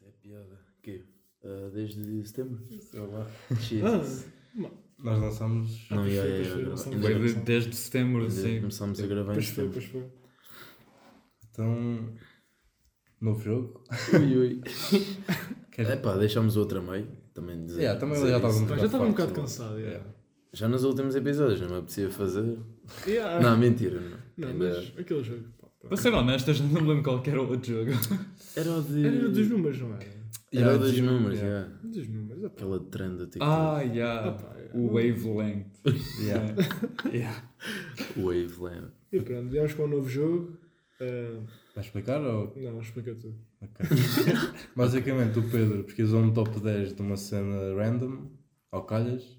Isso é piada. Quê? Ah, desde setembro? Sei lá. Shit. Ah, Nós lançámos. Não, ia, ia, ia, desde setembro, ainda sim. Começámos a gravar em Pois foi, setembro. pois foi. Então. Novo jogo. Ui, ui. É pá, deixámos o outro a meio. Também dizer. Yeah, também dizer já estava um Pá, já estava um bocado cansado. yeah. Yeah. Já nos últimos episódios, não me apetecia fazer. Yeah. Não, mentira. Não. Não, Ainda- mas aquele jogo. Para ser honesto, eu já não me lembro qual que era o outro jogo. Era o de. Era dos números, não era? Era dos números, yeah. yeah. Dos números. epá. Aquela trend do TikTok. Ah, yeah. Ah, pá, yeah. O Wavelength. Yeah. yeah. Waveland. E pronto, viemos com um novo jogo. Ah, Vai explicar ou. não, explica tudo. Ok. Basicamente, o Pedro pesquisou um top 10 de uma cena random, ao calhas,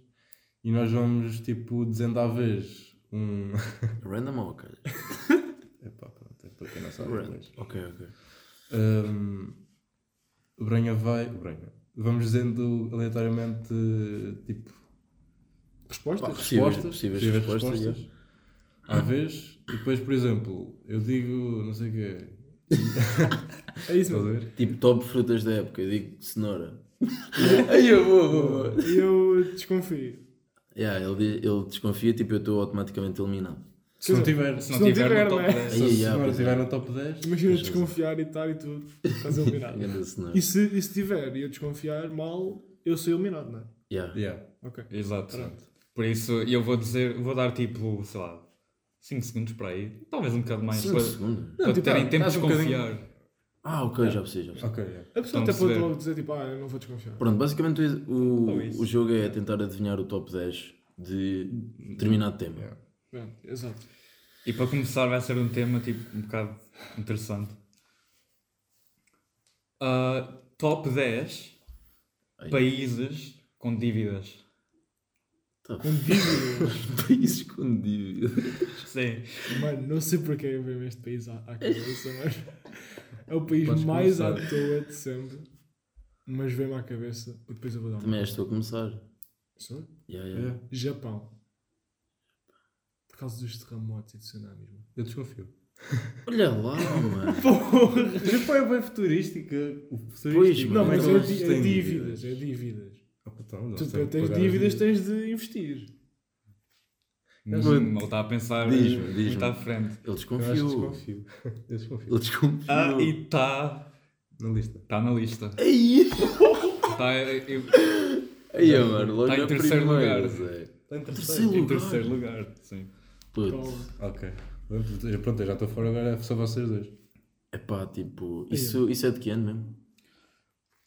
e nós vamos, tipo, dizendo à vez um. Random ou ok? Epá, pronto, é para quem não sabe inglês. Ok, ok. Um, o Brenha vai. O Brenha. Vamos dizendo aleatoriamente, tipo, Respostas? Pá, Possíveis- respostas. possíveis possíveis respostas, À vez, e depois, por exemplo, eu digo, não sei o quê. É isso Estás a mesmo. ver? Tipo top frutas da época, eu digo cenoura. Aí eu vou, vou, vou. E eu desconfio. Yeah, ele, ele desconfia, tipo, eu estou automaticamente eliminado. Se não tiver, Se se não, Se não tiver, tiver, no top não é? 10. a Aí, yeah, senhora pois é. estiver no top 10, Imagina Tens desconfiar e tal e tudo. Estás eliminado. Cenoura. e, se, e se tiver e eu desconfiar mal, eu sou eliminado, não é? Yeah. yeah. Ok. Exato. Pronto. Por isso, eu vou dizer, vou dar tipo, sei lá, 5 segundos para aí. Talvez um bocado mais. Cinco Para, segundos. para tipo, terem ah, tempo de estás um desconfiar. Ah, ok, já percebi, já percebi. Ok, yeah. A pessoa Estão a até pode logo dizer tipo, ah, eu não vou desconfiar. Pronto, basicamente o, o jogo é tentar adivinhar o top 10 de determinado tema. Pronto, exato. E para começar, vai ser um tema tipo um bocado interessante. Ah, top 10 Aí. países com dívidas. Tá. Com dívidas. País com dívida. Sim. Mano, não sei porque eu vejo este país à, à cabeça, mas é o país Podes mais à começar. toa de sempre. Mas vem-me à cabeça e depois eu vou dar uma. Também és tu a começar. Sou? Yeah. Yeah. Japão. Por causa dos terremotos e tsunamis. mano. Eu desconfio. Olha lá, mano. O Japão é bem futurística. O futurístico. Pois, Não, é mas é, é dívidas, é dívidas. Ah, então, Tu eles para têm que teres pagar as dívidas tens de investir. Mas ele está a pensar muito diz-me. à frente. Ele Eu desconfiou. desconfio. Eu desconfio. Ele desconfiou. Ah, e está. Na lista. Está na lista. Aí, Está eu- aí, mano, logo Tá em terceiro primeira, lugar. Está em Terceiro em lugar. terceiro lugar. Sim. Putz. Então, Ok. Pronto, eu já estou fora agora, é só vocês dois. Epá, tipo, isso, isso é de que ano mesmo?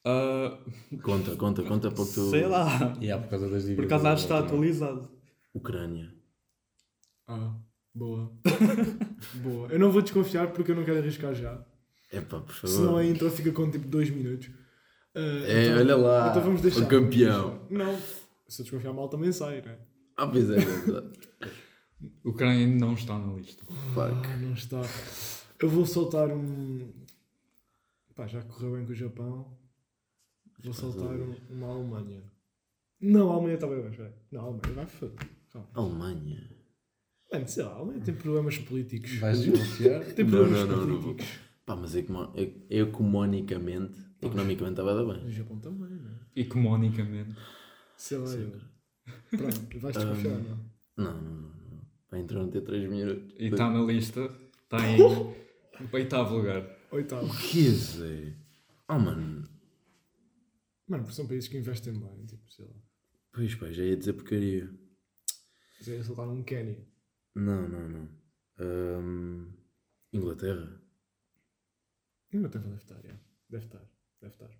Ah, Conta, conta, conta para que tu... sei lá. E há por causa das dívidas. Por acaso acho que está atualizado. Ucrânia. ah, boa. boa. Eu não vou desconfiar porque eu não quero arriscar já. Epá, por favor. Senão a intro fica com tipo 2 minutos. Ah, É, então- olha lá, Então vamos deixar. o campeão. Não, se eu desconfiar mal também sai, né? Ah, pois é, é Ucrânia não está na lista. Fuck. Ah, não está. Eu vou soltar um. Pá, já correu bem com o Japão. Vou soltar um- uma Alemanha. Não, a Alemanha está bem, mas vai. Não, a Alemanha vai foder. Calma. Alemanha. Mano, sei lá, a Alemanha tem problemas políticos. Vais desconfiar? Tem problemas não, não, não políticos. Pá, mas econo- economicamente, economicamente estava a dar bem. O Japão também, não é? Economicamente. Sei lá, Sim. eu. Pronto, vais desconfiar, não? Não, não, não. não. Vai entrar não ter 3 minutos. E está na lista. Está em oitavo lugar. Oitavo. O que Zé? Oh, mano. Mano, porque são países que investem bem, tipo, sei lá. Pois, pá, já ia dizer porcaria. Se ia soltar um Quénia. Não, não, não. Ahm, Inglaterra. Inglaterra deve estar, yeah. deve estar, deve estar.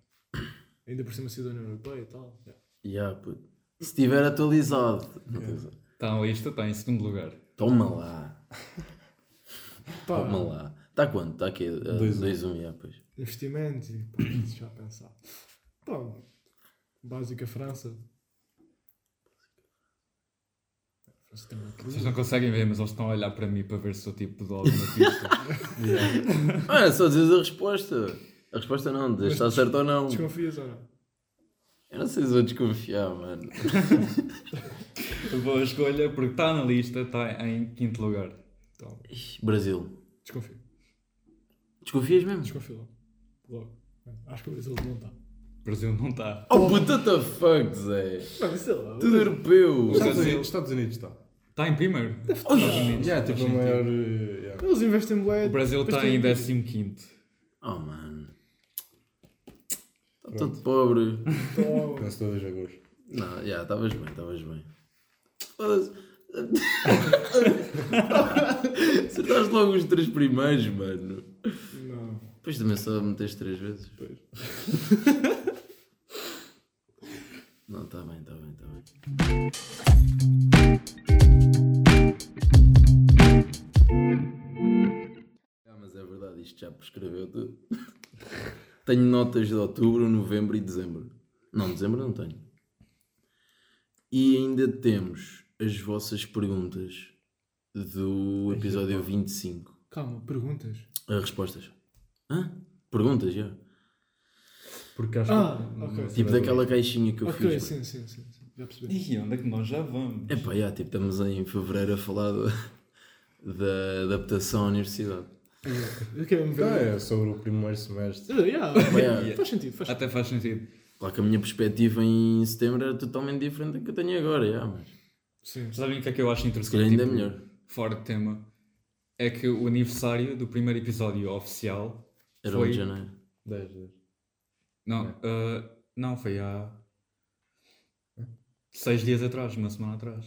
Ainda por cima União Europeia e tal. yeah. Puto. Se estiver atualizado. Não Yeah. Está na lista, está em segundo lugar. Toma lá. Pá, Toma lá. Está quanto? Está aqui? Dois, um. 2-1, já, pois. investimentos e pá, já pensar. Pá, básica França. França tem uma Vocês crise. não conseguem ver, mas eles estão a olhar para mim para ver se eu tipo dou alguma pista. Ah, é só dizes a resposta. A resposta não, diz se está certo ou não. Desconfias ou não? Eu não sei se vou desconfiar, mano. Boa escolha, porque está na lista, está em quinto lugar. Então, Brasil. desconfio. Desconfias mesmo? Desconfio logo. Logo. Acho que o Brasil não está. Brasil não está. Oh, but what the fuck, Zé? Não, sei lá. Tudo europeu. Estados Unidos, Estados Unidos está. Está em primeiro. Oh, Estados Unidos. Já, tipo, a maior. eh, yeah. Eles investem bué. O Brasil depois está tem- em 15. Oh, mano. Está todo pobre. Penso todas a gosto. Não, já, estavas bem, estavas bem. Foda-se. Acertaste logo os três primeiros, mano. Não. Depois também só meteste três vezes. Pois. Não, está bem, está bem, está bem. Ah, mas é verdade, isto já prescreveu tudo. tenho notas de outubro, novembro e dezembro. Não, dezembro não tenho. E ainda temos as vossas perguntas do episódio 25. Calma, perguntas. As respostas. Hã? Perguntas, já. Porque acho Ah, que. ok. Tipo daquela caixinha que eu Ok, fiz. sim, sim, sim, sim. Já percebi. E onde é que nós já vamos? É pá, já, tipo, estamos em fevereiro a falar da adaptação à universidade. Ah, é sobre o primeiro semestre. Ah, yeah. Já, Faz sentido, faz. Até faz sentido. claro que a minha perspectiva em setembro era totalmente diferente da que eu tenho agora, já, mas Sim. Sabem o que é que eu acho interessante? ainda é tipo, melhor. Fora de tema. É que o aniversário do primeiro episódio oficial Era foi... 1 de janeiro. 10, 10. Não, ah, não, foi há... Seis dias atrás, uma semana atrás.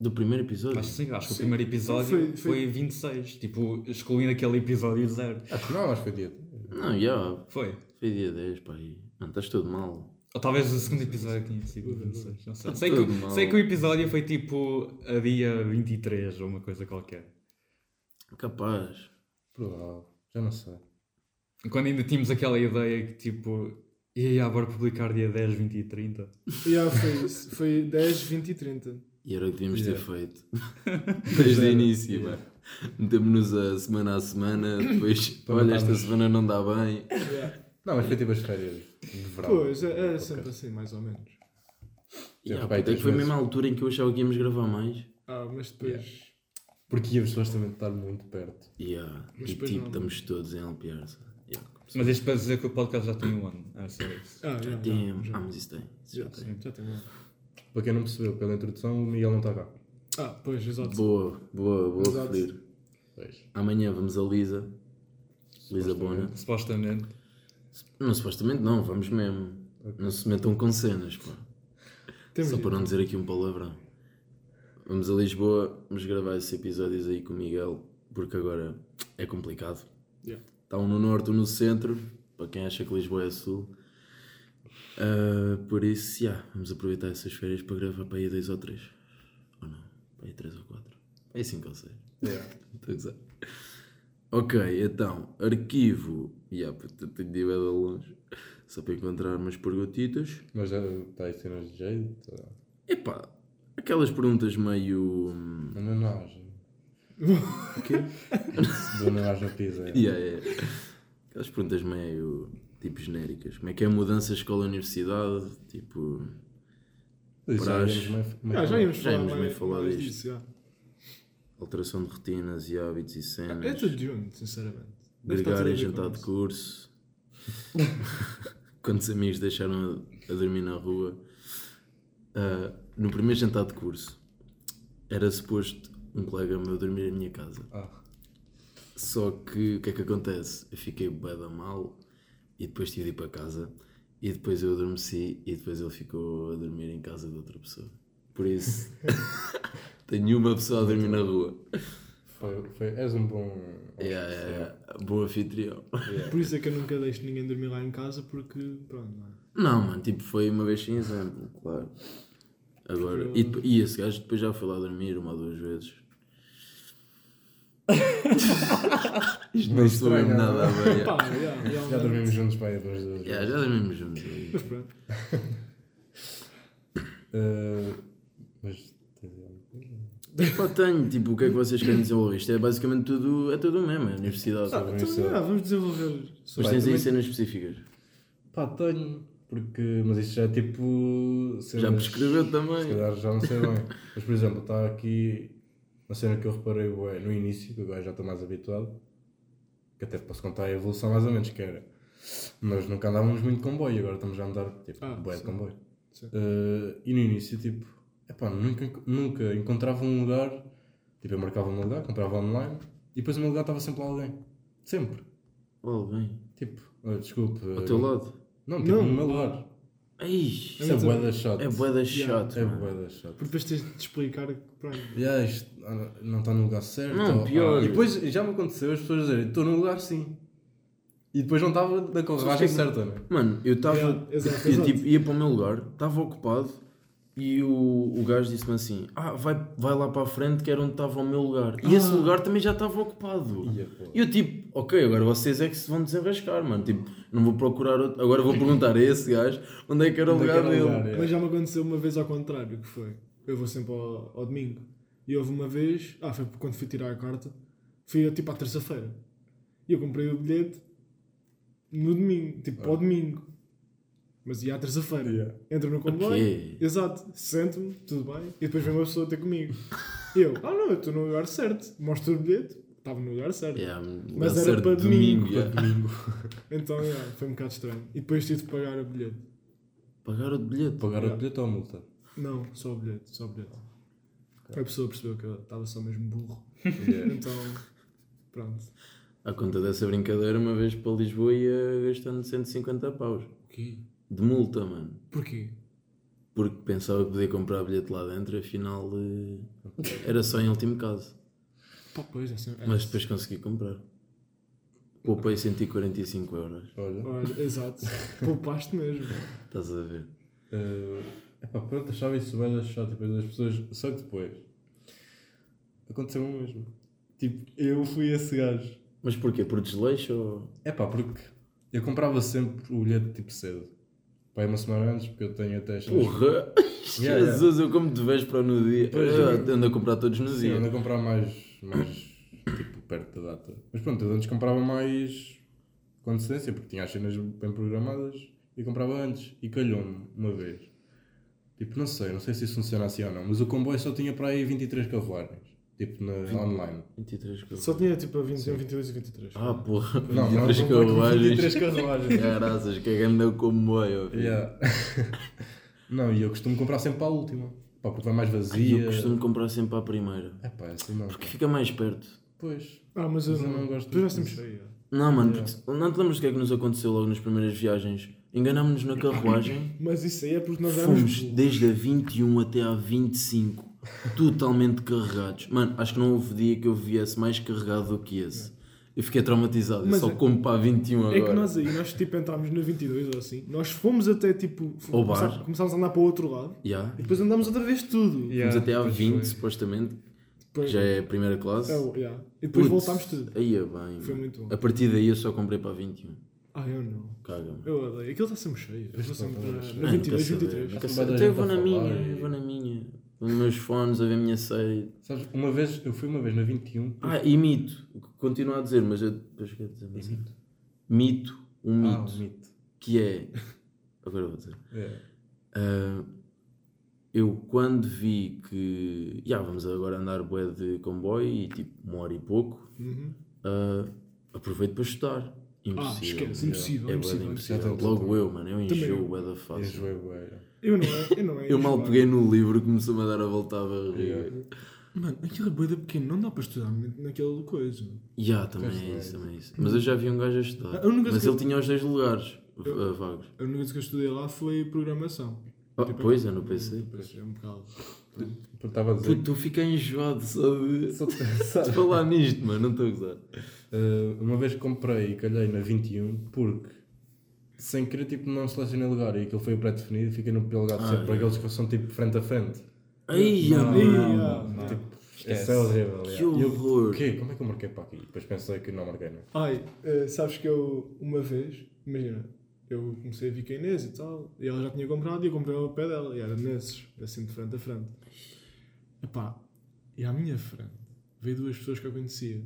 Do primeiro episódio? Acho que sim, acho que o primeiro episódio Foi- foi, foi- 26. Tipo, excluindo aquele episódio zero. Acho que não, acho que foi dia. Não, já, Foi. foi dia 10, pá, e... Não, estás todo mal. Ou talvez o segundo episódio tinha sido 26. Não sei. Sei Tudo que, sei que o episódio foi tipo a dia 23 ou uma coisa qualquer. Capaz. Provável. Já não sei. Quando ainda tínhamos aquela ideia que tipo. E agora publicar dia 10, 20 e 30. Yeah, foi isso. Foi 10, 20 e 30. E era o que devíamos ter Yeah. feito. Desde o início, Yeah. mano. Metemos-nos a semana a semana, depois, olha, esta semana não dá bem. Yeah. Não, mas foi tipo as férias de verão. Pois, é, é sempre assim, mais ou menos. E, Já ah, é que foi a mesma altura em que eu achava que íamos gravar mais. Ah, mas depois. Porque íamos supostamente estar muito perto. Yeah. Mas E tipo, não. estamos todos em Alpiarça. Yeah. Mas isto para dizer que o podcast já tem um ano. É só isso. Ah, Já já, temos. já, Ah, já. mas isso tem. Isso já Já, tem. sim, já tem um. Para quem não percebeu, pela introdução, o Miguel não está cá. Ah, pois, exato. Boa, boa, boa Exato. referir. Pois. Amanhã vamos a Lisa. Lisa Bona. Supostamente. Não, supostamente não, vamos mesmo. Não se metam com cenas, pá. Temos Só para não dizer aqui um palavrão. Vamos a Lisboa, vamos gravar esses episódios aí com o Miguel, porque agora é complicado. Yeah. Está um no norte, um no centro, para quem acha que Lisboa é sul. Ah, por isso, já, vamos aproveitar essas férias para gravar para aí dois ou três. Ou não, para aí três ou quatro. Para aí cinco ou seis. Yeah. Estou a gozar. Ok, então, arquivo. Puta, tenho de ir longe. Só para encontrar umas perguntitas. Mas já está aí cenas de jeito. tá. Epá, aquelas perguntas meio. hum, Ananás. O quê? Ananás na pizza. é. Yeah, yeah. Aquelas perguntas meio. Tipo genéricas. Como é que é a mudança escola-universidade? Tipo. Já Praxe. íamos meio- Ah, já falar. íamos Já falar íamos mais, meio falar mais disto. disso. já. alteração de rotinas e hábitos e cenas. É tudo junto, sinceramente. A em jantar de curso. Quantos amigos deixaram a, a dormir na rua? Ah, no primeiro jantar de curso, era suposto um colega meu dormir em minha casa. Ah, Só que o que é que acontece? Eu fiquei bué da mal e depois tive de ir para casa e depois eu adormeci e depois ele ficou a dormir em casa de outra pessoa. Por isso, tenho uma pessoa a dormir na rua. foi, foi, és um bom. Yeah, yeah, yeah. Bom anfitrião. Yeah. Por isso é que eu nunca deixo ninguém dormir lá em casa, porque, pronto, não é? Não, mano, tipo, foi uma vez sem exemplo, claro. Agora, e, depo- e esse gajo depois já foi lá dormir uma ou duas vezes. Isto não estranho, nada a ver. Pá, já, já, Já dormimos juntos para aí duas vezes. Yeah, já dormimos juntos. Mas pronto. Eh, mas. tens alguma coisa? Pá, tenho, tipo, o que é que vocês querem desenvolver? Isto é basicamente tudo, é tudo o mesmo, é a universidade. Ah, então, já, vamos desenvolver. Mas tens aí cenas específicas. Pá, tenho. Porque. Mas isto já é tipo. Já cenas- prescreveu Se também. calhar já não sei bem. Mas por exemplo, está aqui uma cena que eu reparei bué, no início, que agora já estou mais habituado, que até posso contar a evolução mais ou menos, que era Nós nunca andávamos muito de comboio, agora estamos a andar tipo, Ah, bué de comboio. Sim. Eh, e no início, tipo, epá, nunca, nunca encontrava um lugar, tipo, eu marcava meu lugar, comprava online, e depois o meu lugar estava sempre lá alguém. Sempre. Bem. Tipo, desculpe. Ao eh, teu lado. Não, tipo, Não. no meu lugar. Ei, Isso é bué da chato. é bué da chato, É mano. bué da chato. Porque depois tens de te explicar que, pronto. Yeah, isto ah, não está no lugar certo. Não, ou- pior. ah, e depois já me aconteceu as pessoas dizerem, estou no lugar sim. E depois não estava da carruagem certa, né? Mano, eu estava. Yeah, exato, eu, exato. tipo, ia para o meu lugar, estava ocupado e o, o gajo disse-me assim: Ah, vai, vai lá para a frente que era onde estava o meu lugar. E esse Ah. lugar também já estava ocupado. Pô. E eu tipo, ok, agora vocês é que se vão desenrascar, mano. Tipo, não vou procurar outro. Agora vou perguntar a esse gajo onde é que era o Onde é lugar dele. lugar, é. Mas já me aconteceu uma vez ao contrário, que foi. Eu vou sempre ao, ao domingo. E houve uma vez, ah, foi quando fui tirar a carta, fui tipo à terça-feira. E eu comprei o bilhete no domingo, tipo para o domingo. Mas ia à terça-feira. Yeah. Entro no comboio, Ok. exato, sento-me, tudo bem, e depois vem uma pessoa ter comigo. E eu, ah não, eu estou no lugar certo. Mostro o bilhete, estava no lugar certo. Yeah, Mas era certo para de domingo, yeah. Então, yeah, foi um bocado estranho. E depois tive de pagar o bilhete. Pagar o bilhete. Pagar Yeah. o bilhete ou a multa? Não, só o bilhete, só o bilhete. A pessoa percebeu que eu estava só mesmo burro. Yeah. Então, pronto. À conta dessa brincadeira, uma vez para Lisboa ia gastando 150 paus. O quê? De multa, mano. Porquê? Porque pensava que podia comprar bilhete lá dentro, afinal eh, era só em último caso. Pá, pois, é assim. é- Mas depois consegui comprar. Poupei 145 euros. Olha. Olha, exato. Poupaste mesmo. Estás a ver? Uh, epá, pronto, achava isso bem chato. Depois as pessoas. Só que depois. Aconteceu o mesmo. Tipo, eu fui esse gajo. Mas porquê? Por desleixo ou. É pá, porque eu comprava sempre o bilhete tipo cedo. Pai, uma semana antes, porque eu tenho até. Porra! Yeah, Jesus, eu como de véspera no dia. Pois, eu- ando a comprar todos no Sim, dia. ando a comprar mais, mais tipo, perto da data. Mas pronto, eu antes comprava mais com antecedência, porque tinha as cenas bem programadas e comprava antes. E calhou-me uma vez. Tipo, não sei, não sei se isso funciona assim ou não, mas o comboio só tinha para aí 23 carruagens. Tipo, na, online. 23 que eu- Só tinha tipo a 21, 22 e 23. Ah, porra. Não, não, 23 um comboio com carruagens. 23 carruagens. Graças, que é grande o comboio. filho. Yeah. não, e eu costumo comprar sempre para a última. Pá, porque vai mais Ai, vazia. eu costumo comprar sempre à primeira. É pá, assim não. Porque fica mais perto. Pois. Ah, mas eu Mas eu não, não gosto Depois vai sempre cheio. Não, mano, Yeah. porque- não te lembras do que é que nos aconteceu logo nas primeiras viagens? Enganámos-nos na carruagem. Mas isso aí é porque nós éramos. Fomos desde a 21 até a 25, totalmente carregados. Mano, acho que não houve dia que eu viesse mais carregado do que esse. Eu fiquei traumatizado. Eu Mas só é- como para a 21 agora. É que nós aí, nós tipo entrámos na 22 ou assim, nós fomos até tipo. Ao bar. começámos- Começámos a andar para o outro lado Yeah. e depois andámos outra vez tudo. Yeah, Fomos até à pois 20, foi. supostamente, que Depois, já é a primeira classe. é, yeah. E depois Putz, voltámos tudo. Aí é bem. Foi mano. muito bom. A partir daí eu só comprei para a 21. Ah, eu não. Caga-me. Eu odeio. Aquilo está sempre cheio. Eu estou sempre na, Ah, na 22, quer saber, 23. não quer Vai saber. dar Até eu vou na minha, eu vou na minha. Os meus fones a ver a minha série. Sabes, uma vez, eu fui uma vez na 21. Ah, e mito. Continuo a dizer, mas eu depois quero dizer mais. Mito? Mito. Um Ah, mito. o mito. Que é. Agora eu vou dizer. É. Ah, eu quando vi que. Já vamos agora andar bué de comboio e tipo uma hora e pouco. Uhum. ah, aproveito para estudar. Impossível. esquece, impossível, É bué de impossível, impossível. impossível. Logo eu, mano. Eu enjoo eu. bué da fácil. Enjoei bué. Eu não é. Eu, não é Eu mal peguei no livro e começou-me a dar a volta à barriga. Yeah. Mano, aquilo é boeda pequeno, não dá para estudar naquela coisa. Já, também Pois é isso, também é isso. Mas eu já vi um gajo a estudar. A única Mas ele que- tinha os dois lugares Eu- vagos. A única coisa que eu estudei lá foi programação. Ah, Tipo, pois é, no PC. É um bocado. Estava a dizer. Puto, tu fica enjoado só de, Só de falar nisto, mano. Não estou a gozar. Uh, uma vez comprei e calhei na 21 porque sem querer tipo não selecionei lugar e aquilo foi o pré-definido e fiquei no pior lugar de Ah, sempre para é. aqueles que são tipo frente a frente. Ai, Não, não, não, não. Tipo, isso é horrível. Que yeah. Eu, horror. o quê? Como é que eu marquei para aqui? Depois pensei que não marquei, não. Ai, eh, sabes que eu, uma vez, imagina, eu comecei a vir com a Inês e tal, e ela já tinha comprado e eu comprei ao pé dela, e era nesses, assim de frente a frente. Epá, e à minha frente veio duas pessoas que eu conhecia,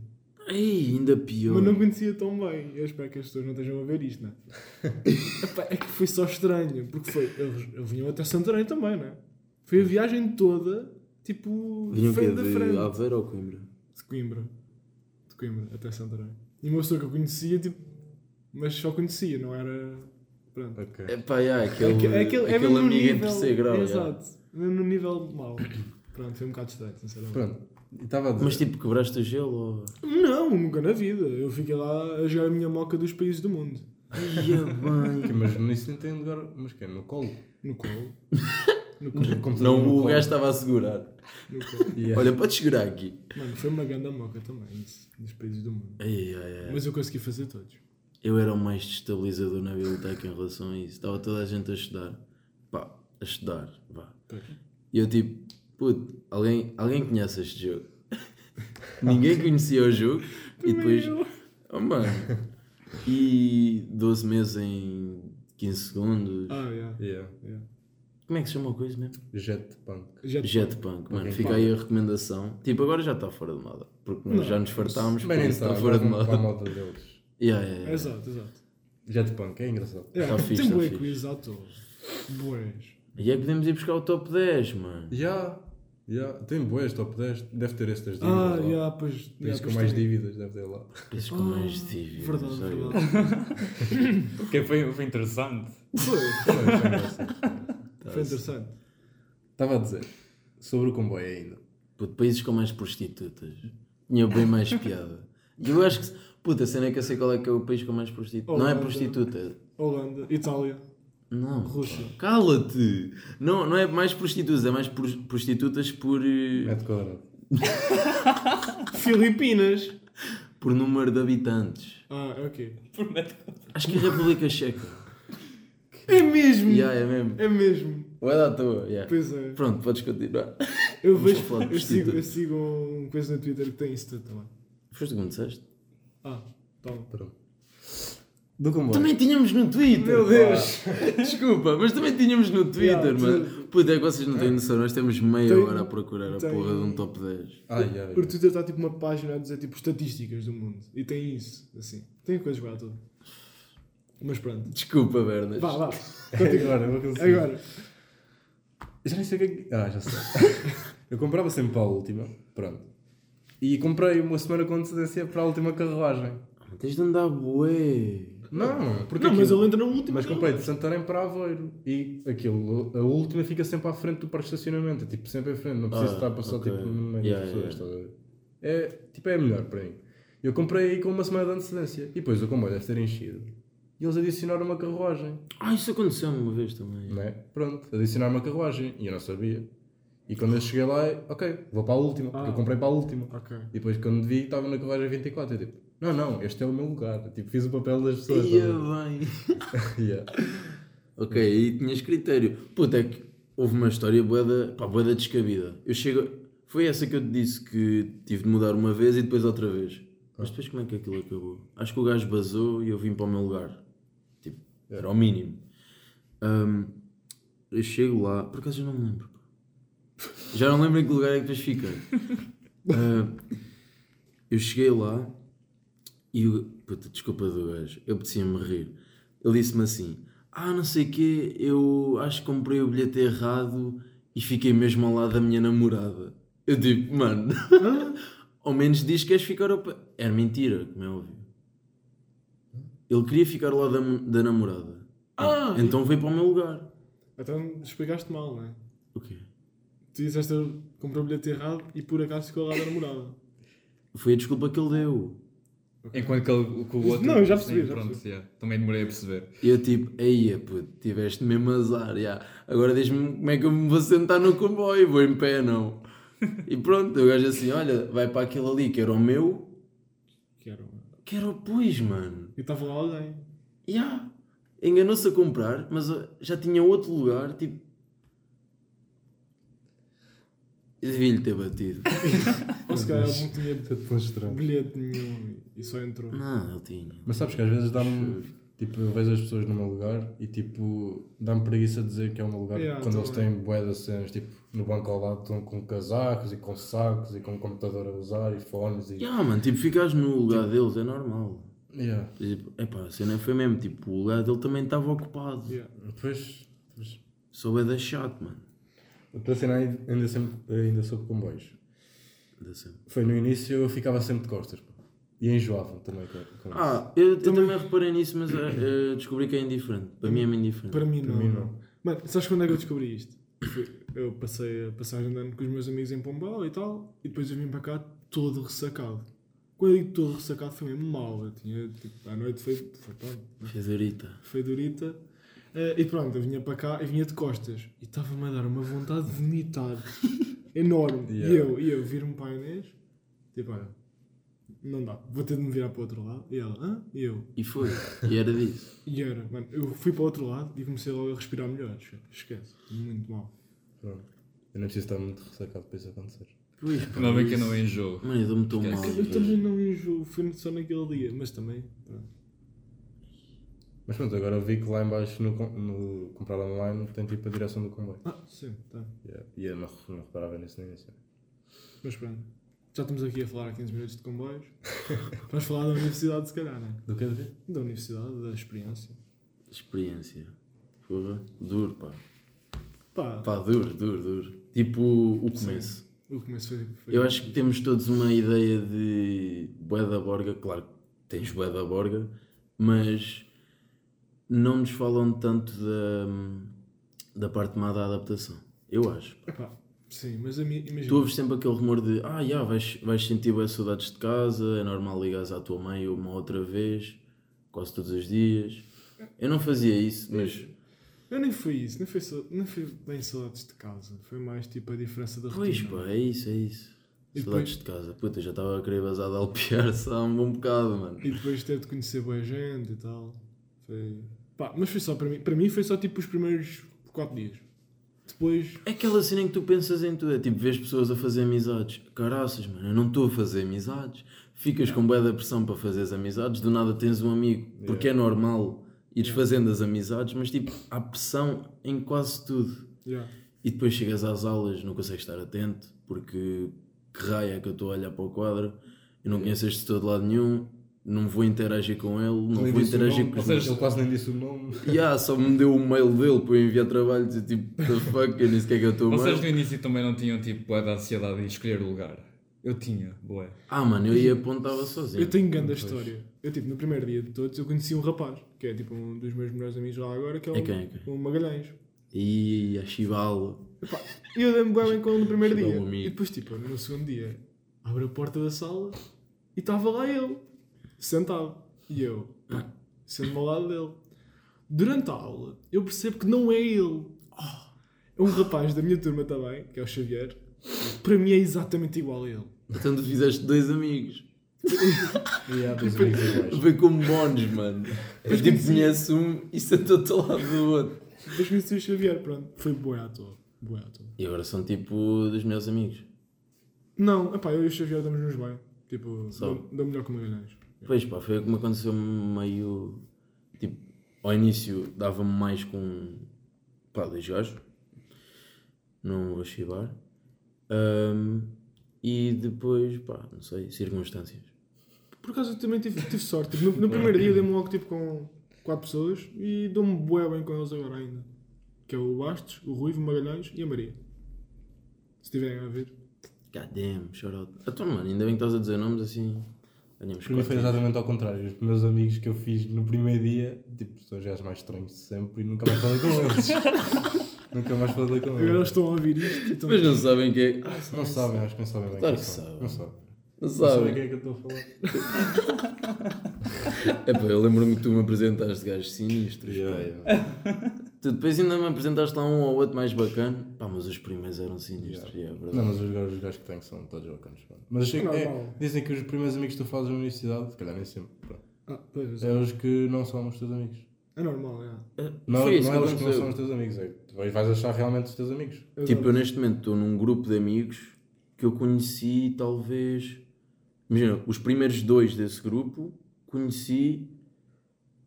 Ai, ainda pior. mas não conhecia tão bem. Eu espero que as pessoas não estejam a ver isto, não é? Epá, é que foi só estranho, porque foi, eles, eles vinham até Santarém também, não é? Foi a viagem toda, tipo, Vinham frente a frente. De Aveiro ou Coimbra? De Coimbra. De Coimbra até Santarém. E uma pessoa que eu conhecia, tipo, mas só conhecia, não era. Pronto. Ok. É pá, yeah, aquele, Aque- aquele, é mesmo no amigo em nível- terceiro grau. yeah. Exato, mesmo no nível mau. Pronto, foi um bocado estranho, sinceramente. Pronto. Estava a dizer. Mas tipo, quebraste o gelo ou. Não, nunca na vida. Eu fiquei lá a jogar a minha moca dos países do mundo. Ia bem. Mas nisso não tem lugar. Mas que é? No colo? No colo. No colo. Não, no o gajo estava a segurar. No colo. Yeah. Olha, podes segurar aqui. Mano, foi uma grande moca também, isso, dos países do mundo. Ai, ai, ai. Mas eu consegui fazer todos. Eu era o mais destabilizador na biblioteca em relação a isso. Estava toda a gente a estudar. Pá, a estudar, vá. E eu tipo, puto, alguém, alguém conhece este jogo? Ninguém conhecia o jogo. e depois, oh mano. E 12 meses em 15 segundos. Ah, yeah. Yeah. yeah. Como é que se chama a coisa mesmo? Jetpunk. Jet- Jetpunk, mano. Fica aí a recomendação. Tipo, agora já está fora de moda. Porque nós Não, já nos fartámos, isso está está. fora de Agora para a moda. moda deles. Yeah, yeah, yeah. Exato, exato. Jetpunk, é engraçado. Yeah, Tá fixe, tem tá bué fixe. quiz à toa. Boés. E é que podemos ir buscar o top 10, mano. Já. Já. Tem boas, top 10. Deve ter esse das dívidas. Ah, lá. yeah, pois. Países yeah, com pois mais tem. dívidas, deve ter lá. Países com Ah, mais dívidas. Verdade, verdade. Porque foi, foi interessante. Foi, Foi engraçado. foi interessante. Estava a dizer. Sobre o comboio ainda. Puto, países com mais prostitutas. Tinha bem mais piada. E eu acho que. Puta, a cena é que eu sei qual é que é o país com mais prostitutas. Não é prostituta. Holanda, Itália, Não. Rússia. Cala-te! Não, não é mais prostitutas, é mais pros- prostitutas por. eh, Metro quadrado. Filipinas. por número de habitantes. Ah, ok. Acho que é a República Checa. É mesmo! Yeah, é mesmo. É mesmo. Vai dar à toa. Yeah. Pois é. Pronto, podes continuar. Eu Vamos vejo, eu sigo, eu sigo um coisa no Twitter que tem isso tudo também. Foste como disseste? Ah, toma. Pronto. Do comboio. Também tínhamos no Twitter. Meu. Deus. Desculpa, mas também tínhamos no Twitter, Yeah, mano. Puta, é que vocês não têm noção. Nós temos meia Tem- hora a procurar a tem- porra de um top 10. Ai, ai. O Twitter está tipo uma página a dizer tipo estatísticas do mundo. E tem isso, assim. Tem coisas lá tudo. Mas pronto. Desculpa, Bernas. Vá, vá. Agora, vou conseguir. Agora. Já nem sei o que é que. Ah, já sei. eu comprava sempre para a última. Pronto. E comprei uma semana com antecedência para a última carruagem. Tens de andar bué. Não, porque Não, mas ele entra no último. Mas comprei de Santarém para Aveiro. E aquilo, a última fica sempre à frente do parque de estacionamento. É tipo sempre à frente. Não preciso Ah, estar a passar ok. tipo, no meio Yeah, das pessoas. yeah. estás a ver? É, tipo, é melhor para mim. Eu comprei aí com uma semana de antecedência. E depois o comboio deve ter enchido. E eles adicionaram uma carruagem. Ah, isso aconteceu uma vez também. Não é? Pronto, adicionaram uma carruagem. E eu não sabia. E quando eu cheguei lá, é, ok, vou para a última. Porque Ah. eu comprei para a última. Ok. E depois quando vi, estava na carruagem 24. Eu tipo, não, não, este é o meu lugar. Tipo, fiz o papel das pessoas. Ia bem. Yeah. Ok, aí tinhas critério. Puta, é que houve uma história boeda, pá, boeda descabida. Eu chego. Foi essa que eu te disse que tive de mudar uma vez e depois outra vez. Mas depois como é que aquilo acabou? Acho que o gajo basou e eu vim para o meu lugar. Tipo, era o mínimo. Ahm, eu chego lá, por acaso eu não me lembro. Já não lembro em que lugar é que depois fiquei. Ah, eu cheguei lá e o. Puta, desculpa do gajo, eu apetecia-me rir. Ele disse-me assim: Ah, não sei o quê, eu acho que comprei o bilhete errado e fiquei mesmo ao lado da minha namorada. Eu digo, mano, ao menos diz que queres ficar ao pé. Era mentira, como é óbvio. Ele queria ficar ao lado da, da namorada. Ah! Então veio para o meu lugar. Então explicaste mal, não é? O quê? Tu disseste eu comprei o bilhete errado e por acaso ficou lá da namorada. Foi a desculpa que ele deu. Enquanto que, ele, que o outro. Não, eu já percebi, Sim, já pronto, percebi. yeah. Também demorei a perceber. E eu tipo, aí puto, tiveste mesmo azar, já. agora diz-me como é que eu me vou sentar no comboio, vou em pé, não. E pronto, o gajo assim, olha, vai para aquele ali que era o meu, Que era. que era o pois, mano. E estava lá alguém. Ya. Enganou-se a comprar, mas já tinha outro lugar, tipo. Eu devia-lhe ter batido. Ou se calhar ele não tinha estranho. bilhete nenhum e só entrou. Não, ele tinha. Mas sabes que às vezes dá-me. Tipo, eu vejo as pessoas no meu lugar e tipo, dá-me preguiça dizer que é o meu lugar Yeah, quando eles também. têm bué de cenas, tipo, no banco ao lado estão com casacos e com sacos e com computador a usar e fones e. Ya, mano, tipo, ficares no lugar deles é normal. Yeah. Tipo, epá, a cena foi mesmo, tipo, o lugar dele também estava ocupado. Yeah. Depois, depois Sou é da chato, mano. Cena ainda, ainda, sempre, ainda sobre comboios. Da cena. Foi no início eu ficava sempre de costas. E enjoavam também com, com isso. Ah, eu, eu também reparei nisso, mas eh, eh, descobri que é indiferente. Para mim é indiferente. Para mim Para não. mim não. Mano, sabes quando é que eu descobri isto? Foi- eu passei a passagem de ano com os meus amigos em Pombal e tal, e depois eu vim para cá todo ressacado. Quando eu digo todo ressacado foi mesmo mal. Eu tinha, tipo, à noite foi, foi, pronto, Fedorita. foi durita. Eh, e pronto, eu vinha para cá e vinha de costas. E estava-me a dar uma vontade de vomitar enorme. E Yeah. eu, e eu vir-me para a Inês, tipo, olha, não dá, vou ter de me virar para o outro lado. E ela, hã? E eu, E foi. E era disso. e era, mano, eu fui para o outro lado e comecei logo a respirar melhor. Esquece, muito mal. Pronto. Eu não preciso estar muito ressacado para isso acontecer. Pois, pá, Ainda bem que eu não enjoo. Mano, eu dou-me tão mal. Eu também não enjoo, foi só naquele dia, mas também, pronto. Mas pronto, agora vi que lá em baixo no, no comprar online tem tipo a direção do comboio. Ah, sim, tá. Yeah. E eu não, não reparava nisso no início. Mas pronto. Já estamos aqui a falar há 15 minutos de comboios. Vamos falar da universidade, se calhar, não é? Do que de ver? Da universidade, da experiência. Experiência. Porra. Duro, pá. Pá, Pá, duro, duro, duro. Tipo o começo. o começo foi. foi Eu acho que temos todos uma ideia de bué da borga. Claro que tens bué da borga, mas não nos falam tanto da, da parte má da adaptação. Eu acho. Epá, sim, mas a mim, imagina. Tu ouves sempre aquele rumor de ah, já, vais, vais sentir bué saudades de casa, é normal ligares à tua mãe uma outra vez, quase todos os dias. Eu não fazia isso, mas Eu nem foi isso, nem foi, nem foi bem saudades de casa. Foi mais tipo a diferença da pois rotina. pá, é isso, é isso. E Saudades de casa. Puta, já estava a querer vazar de alpiar só há um bom bocado, mano. E depois ter de conhecer boa gente e tal. Foi. Pá, mas foi só para mim. Para mim foi só tipo os primeiros 4 dias. Depois. É aquela cena em que tu pensas em tudo, é tipo, vês pessoas a fazer amizades. Caraças, mano, eu não estou a fazer amizades. Ficas com bué da pressão para fazer as amizades, do nada tens um amigo. Porque é normal ires fazendo as amizades, mas tipo, há pressão em quase tudo. Yeah. E depois chegas às aulas, não consegues estar atento, porque que raio é que eu estou a olhar para o quadro, eu não setor de lado nenhum, não vou interagir com ele, não Nem vou o interagir com os ou seja, ele quase nem disse o nome. Yeah, só me deu o mail dele para eu enviar trabalhos e tipo, the fuck, eu nem sequer que eu estou Vocês no início também não tinham tipo da ansiedade de escolher o lugar. Eu tinha, boé. Ah, mano, eu ia apontava sozinho. Eu tenho grande história. Eu, tipo, no primeiro dia de todos, eu conheci um rapaz, que é tipo um dos meus melhores amigos lá agora, que é o, É quem, é quem? o Magalhães. E a chivalo. E eu dei-me bem, com ele no primeiro dia. um. E depois, tipo, no segundo dia, abre a porta da sala e estava lá ele, sentado. E eu, sendo ao lado dele. Durante a aula, eu percebo que não é ele. É um rapaz da minha turma também, que é o Xavier. Para mim é exatamente igual a ele. Então tu fizeste dois amigos. E há dois amigos iguais. Foi como bónus, mano. Eu tipo conheço um e sentou-te ao lado do outro. Depois conheci o Xavier, pronto. Foi boa à toa. Boa à toa. E agora são tipo dos meus amigos. Não, epá, eu e o Xavier damos-nos bem. Tipo, Só. dou, dou melhor que o Magalhães. Pois pá, foi o que me aconteceu meio. Tipo, ao início dava-me mais com. pá, dois gajos. Não vou chivar. Ahm, e depois, pá, não sei, circunstâncias. Por acaso eu também tive, tive sorte. Tipo, No, no primeiro dia dei-me logo tipo, com quatro pessoas e dou-me bué bem com eles agora ainda. Que é o Bastos, o Ruivo, o Magalhães e a Maria. Se tiverem a ver. God damn, shout out. Então, mano, ainda bem que estás a dizer nomes assim. Ganhamos Para mim foi exatamente ao contrário. Os meus amigos que eu fiz no primeiro dia, tipo, são os gajos mais estranhos de sempre e nunca mais falei com eles. nunca mais falei com Agora eles eles. estão a ouvir isto e Mas não sabem quem é. Não sabem, acho que não sabem bem Claro que sabem. Não sabem. Não Não sabem sabem. quem é que eu estou a falar. É pá, eu lembro-me que tu me apresentaste gajos sinistros. Yeah, yeah. Tu depois ainda me apresentaste lá um ou outro mais bacana. Pá, mas os primeiros eram sinistros. Yeah. yeah, verdade. Não, mas os gajos, os gajos que tenho são todos bacanas. pá. Mas achei que, é, dizem que os primeiros amigos que tu fazes na universidade, se calhar nem sempre, Ah, é é. os que não são os teus amigos. é normal, é. Não, Foi não é que os que não são os teus amigos, é que tu vais vais achar realmente os teus amigos. Tipo, eu neste momento estou num grupo de amigos que eu conheci talvez. Imagina, os primeiros dois desse grupo conheci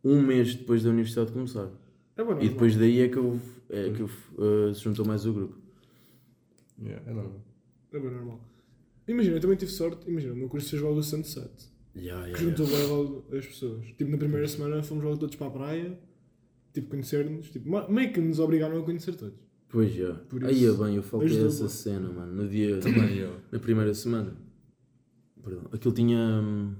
um mês depois da universidade começar. É bom, E depois daí é que eu, é que eu uh, se juntou mais o grupo. Yeah, é normal. É bem normal. Imagina, eu também tive sorte. Imagina, o meu curso fez logo o Sunset. Yeah, Que yeah, juntou yeah. logo as pessoas. Tipo, na primeira semana fomos logo todos para a praia. Tipo, conhecer-nos. Tipo, meio que nos obrigaram a conhecer todos. Pois já. Aí é bem, eu faltei essa cena, mano. No dia. Também eu. Na primeira semana. Perdão. Aquilo tinha. hum,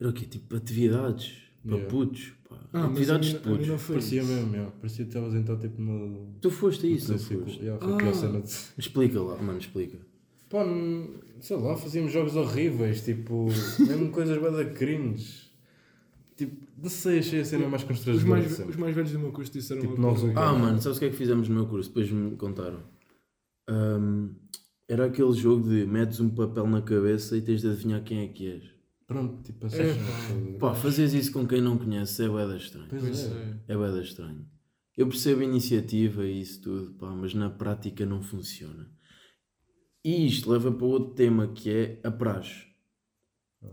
Era o quê? Tipo atividades para Yeah. putos. Pá. Ah, mas atividades a de mim, mim putos. não foi Parecia isso. mesmo, yeah. parecia que estavas então tipo no. Tu foste a isso, foste? Yeah, foi a pior Ah. cena de. Explica lá, mano, explica. Pá, sei lá, fazíamos jogos horríveis, tipo, mesmo coisas bem da cringe. Tipo, não sei, achei a cena mais Os constrangedora mais, de os sempre. mais velhos do meu curso disseram Tipo, uma não coisa. resulta. Ah, mano, sabes o que é que fizemos no meu curso? Depois me contaram. Ahm, era aquele jogo de metes um papel na cabeça e tens de adivinhar quem é que és. Pronto, tipo assim. É? Pá, fazes isso com quem não conhece é bué estranho. Pois é. é. É bué estranho. Eu percebo a iniciativa e isso tudo, pá, mas na prática não funciona. E isto leva para outro tema que é a praxe. O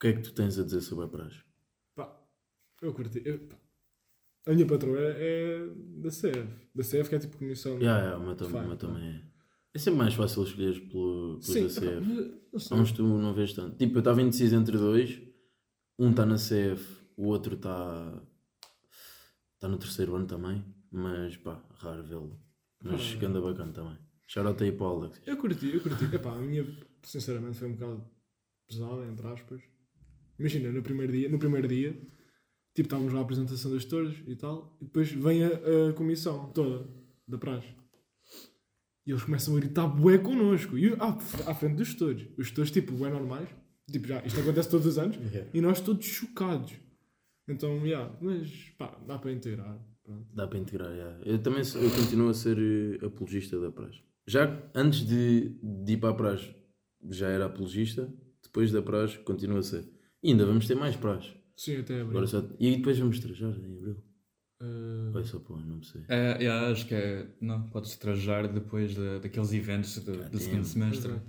que é que tu tens a dizer sobre a praxe? Pá, eu curti. eu- pá. A minha patroa é, é da CF. Da CF que é tipo comissão. Yeah, yeah, o meu também, o meu também é. É sempre mais fácil escolheres pelo, pelo Sim, da pá, CF. mas, tu não vês tanto. Tipo, eu estava indeciso entre dois. Um está na CF, o outro está. Está no terceiro ano também. Mas pá, raro vê-lo. Mas Ah. chegando a bacana também. Shout aí para o Alex. Eu curti, eu curti. Epá, a minha, sinceramente, foi um bocado pesada, entre aspas. Imagina, no primeiro dia, no primeiro dia, tipo, estávamos lá a apresentação das torres e tal, e depois vem a, a comissão toda da praxe. E eles começam a gritar bué connosco. E à, à frente dos gestores. Os gestores, tipo, bué normais. Tipo, já, isto acontece todos os anos. Yeah. E nós todos chocados. Então, yeah, mas, pá, dá para integrar. Pronto. Dá para integrar, já. Eu também eu continuo a ser eh, apologista da praxe. Já antes de, de ir para a praxe, já era apologista. Depois da praxe, continuo a ser. E ainda vamos ter mais praxe. Sim, até abril. Agora só... E depois vamos trajar em abril. Uh, o ano, não sei. É, yeah, acho que é. Não, podes trajar depois de- daqueles eventos de- do segundo semestre. Exato.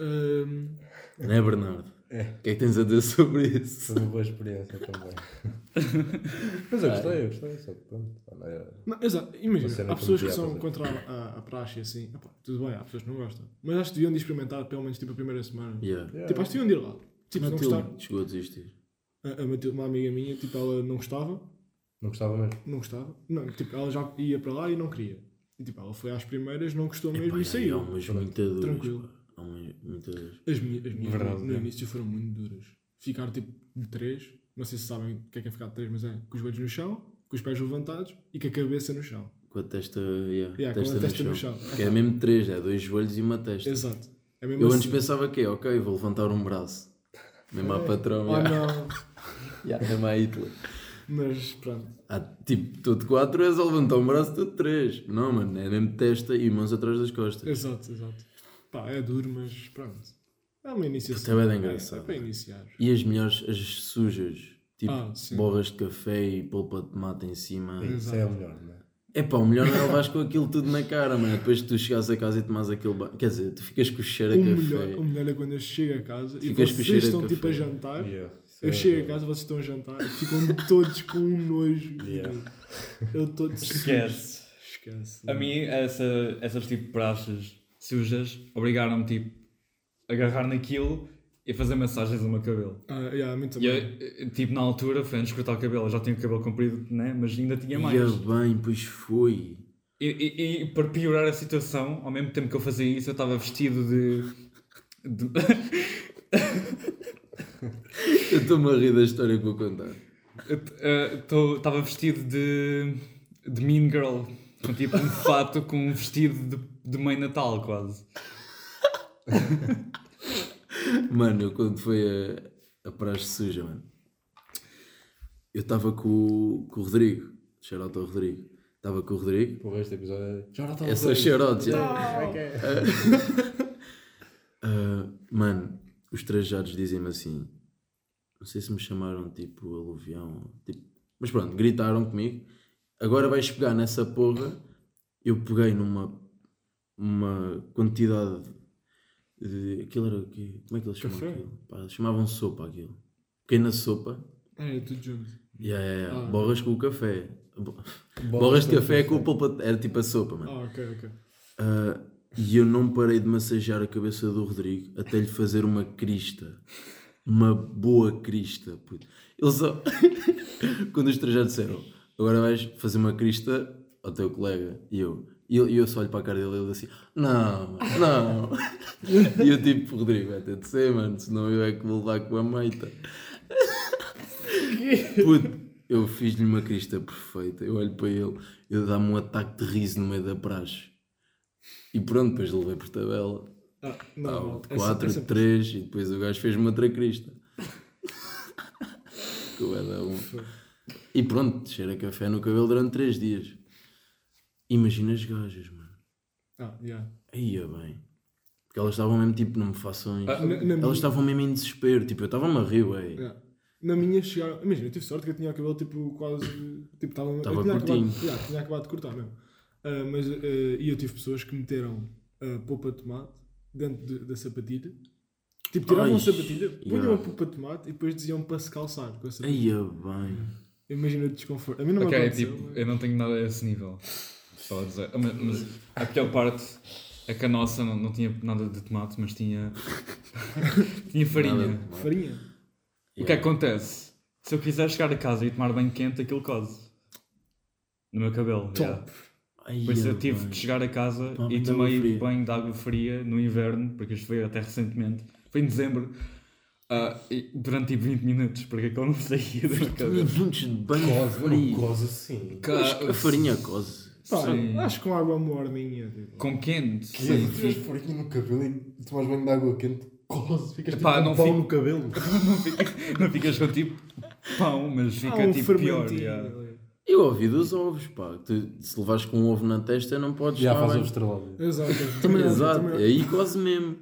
um, Não é, Bernardo? É. O que é que tens a dizer sobre isso? Foi uma boa experiência também. Mas eu gostei, eu gostei, só que pronto. não é- Não, exato, imagina, há pessoas não que são fazer. contra a, a, a praxe assim, Epá, tudo bem, há pessoas que não gostam, mas acho que deviam de experimentar pelo menos tipo a primeira semana. Yeah. Yeah. Tipo, acho que deviam de ir lá. Tipo, não Matilde gostar, chegou a desistir. a, a Matilde, uma amiga minha, tipo, ela não gostava, Não gostava mesmo. não gostava, não, tipo, ela já ia para lá e não queria. E tipo, ela foi às primeiras, não gostou mesmo Epá, e Há saiu. umas muito duras. Tranquilo. pá. Há umas muito duras. As minhas, as minhas Verdade, no, é. início foram muito duras. Ficar tipo de três, não sei se sabem o que é que é ficar de três, mas é com os joelhos no chão, com os pés levantados e com a cabeça no chão. Com a testa, yeah, Yeah, com a testa, testa no no chão. chão. Que é mesmo três, é dois joelhos e uma testa. Exato. É mesmo Eu antes assim. pensava que é, ok, vou levantar um braço. Mesmo à patrão. Oh yeah. não. Yeah, mesmo à Hitler. Mas pronto. Ah, tipo, tu de quatro és a levantar um braço, tu de três. Não, mano, é mesmo testa e mãos atrás das costas. Exato, exato. Pá, é duro, mas pronto. É uma iniciação. Puta, é bué de É, engraçado. é para iniciar. E as melhores, as sujas, tipo Ah, borras de café e polpa de tomate em cima. Isso é o melhor, não é? É pá, o melhor não é levares com aquilo tudo na cara, mano. Depois que tu chegares a casa e tomas aquele banho. Quer dizer, tu ficas com o cheiro a O café. melhor, o melhor é quando eu chego a casa e vocês a estão tipo a jantar. Yeah, Eu chego a casa, vocês estão a jantar e ficam todos com um nojo. Yeah. Eu estou de Esquece. Esquece. A mim, essa, essas tipo de praxes sujas obrigaram-me tipo a agarrar naquilo e fazer massagens no meu cabelo. Ah, yeah, mim E eu, tipo, na altura foi antes de cortar o cabelo, eu já tinha o cabelo comprido, né? mas ainda tinha mais. Ia bem, pois foi. E, e- e para piorar a situação, ao mesmo tempo que eu fazia isso, eu estava vestido de. de- Eu estou-me a rir da história que vou contar. eu, eh, Estava vestido de. de Mean Girl. Com tipo um fato com um vestido de, de mãe Natal, quase. Mano, eu quando foi a, a praxe suja, mano, eu estava com, o- com o Rodrigo. Shout ao Rodrigo. Estava com o Rodrigo. Porra, este episódio é. É só shout já. É? Ah, mano, os trajados dizem-me assim. Não sei se me chamaram tipo aluvião. Tipo, mas pronto, gritaram comigo. Agora vais pegar nessa porra. Eu peguei numa uma quantidade de. Aquilo era o quê? Como é que eles chamam Café? aquilo? Pá, chamavam sopa aquilo. Peguei na sopa. Ah, é tudo junto. Yeah, yeah, yeah. Ah. Borras com o café. Bo- Borras de café com o polpa. Era tipo a sopa, mano. Ah, ok, ok. Ah, e eu não parei de massagear a cabeça do Rodrigo até lhe fazer uma crista. Uma boa crista. puto. Ele só. Quando os trajados disseram, agora vais fazer uma crista ao teu colega. E eu, e eu, eu só olho para a cara dele e ele assim, não, não. e eu tipo, Rodrigo, vai ter de ser, mano, senão eu é que vou levar com a meita. Puto, eu fiz-lhe uma crista perfeita. Eu olho para ele, ele dá-me um ataque de riso no meio da praxe. E pronto, depois levei por tabela. Ah, Ah, não, de 4, de 3 e depois o gajo fez-me outra crista. que dar um. E pronto, cheira café no cabelo durante 3 dias. Imagina as gajas, mano. Ah, yeah. Aí é bem. Porque elas estavam mesmo tipo, não me façam Ah, isto. Na, na minha, Elas estavam mesmo em desespero. Tipo, eu estava-me a rir, ué. yeah. Na minha chegaram. Imagina, eu tive sorte que eu tinha o cabelo tipo quase. Tipo, estava. curtinho. Acabado, yeah, tinha acabado de cortar mesmo. Ah, mas, ah, e eu tive pessoas que meteram ah, polpa de tomate dentro de- da sapatilha. Tipo, tiravam Ai, a sapatilha, punham yeah. de tomate e depois diziam para se calçar com a sapatilha. Aí é bem. Imagina o desconforto. A mim não me Ok, aconteceu. tipo, mas- eu não tenho nada a esse nível. Só a dizer. Mas, mas a pior parte é que a nossa não, não tinha nada de tomate, mas tinha. tinha farinha. Farinha. O que é que acontece? Se eu quiser chegar a casa e tomar banho quente, aquilo cose. No meu cabelo. Top. yeah. Aí Por isso é eu tive bem. que chegar a casa Toma e de água tomei banho de água fria no inverno, porque isto foi até recentemente. Foi em dezembro. ah, e durante tipo 20 minutos, porque aquilo não saía meu cabelo. Minutos de banho Cose, não frio. cose assim. Mas A farinha cose. Pá, Sim. acho que com água morninha. Tipo. Com quente. Se Sim. tiveres farinha no cabelo e tomas banho de água quente, cose, ficas tipo Epá, com não fico- no cabelo. não, fica- não ficas com tipo pão, mas fica Há um tipo pior. yeah. Eu ouvi dos ovos, pá. Tu, se levares com um ovo na testa, não podes Já faz banho. ovo estrelado. Exato. Também, exato. também- Aí quase mesmo.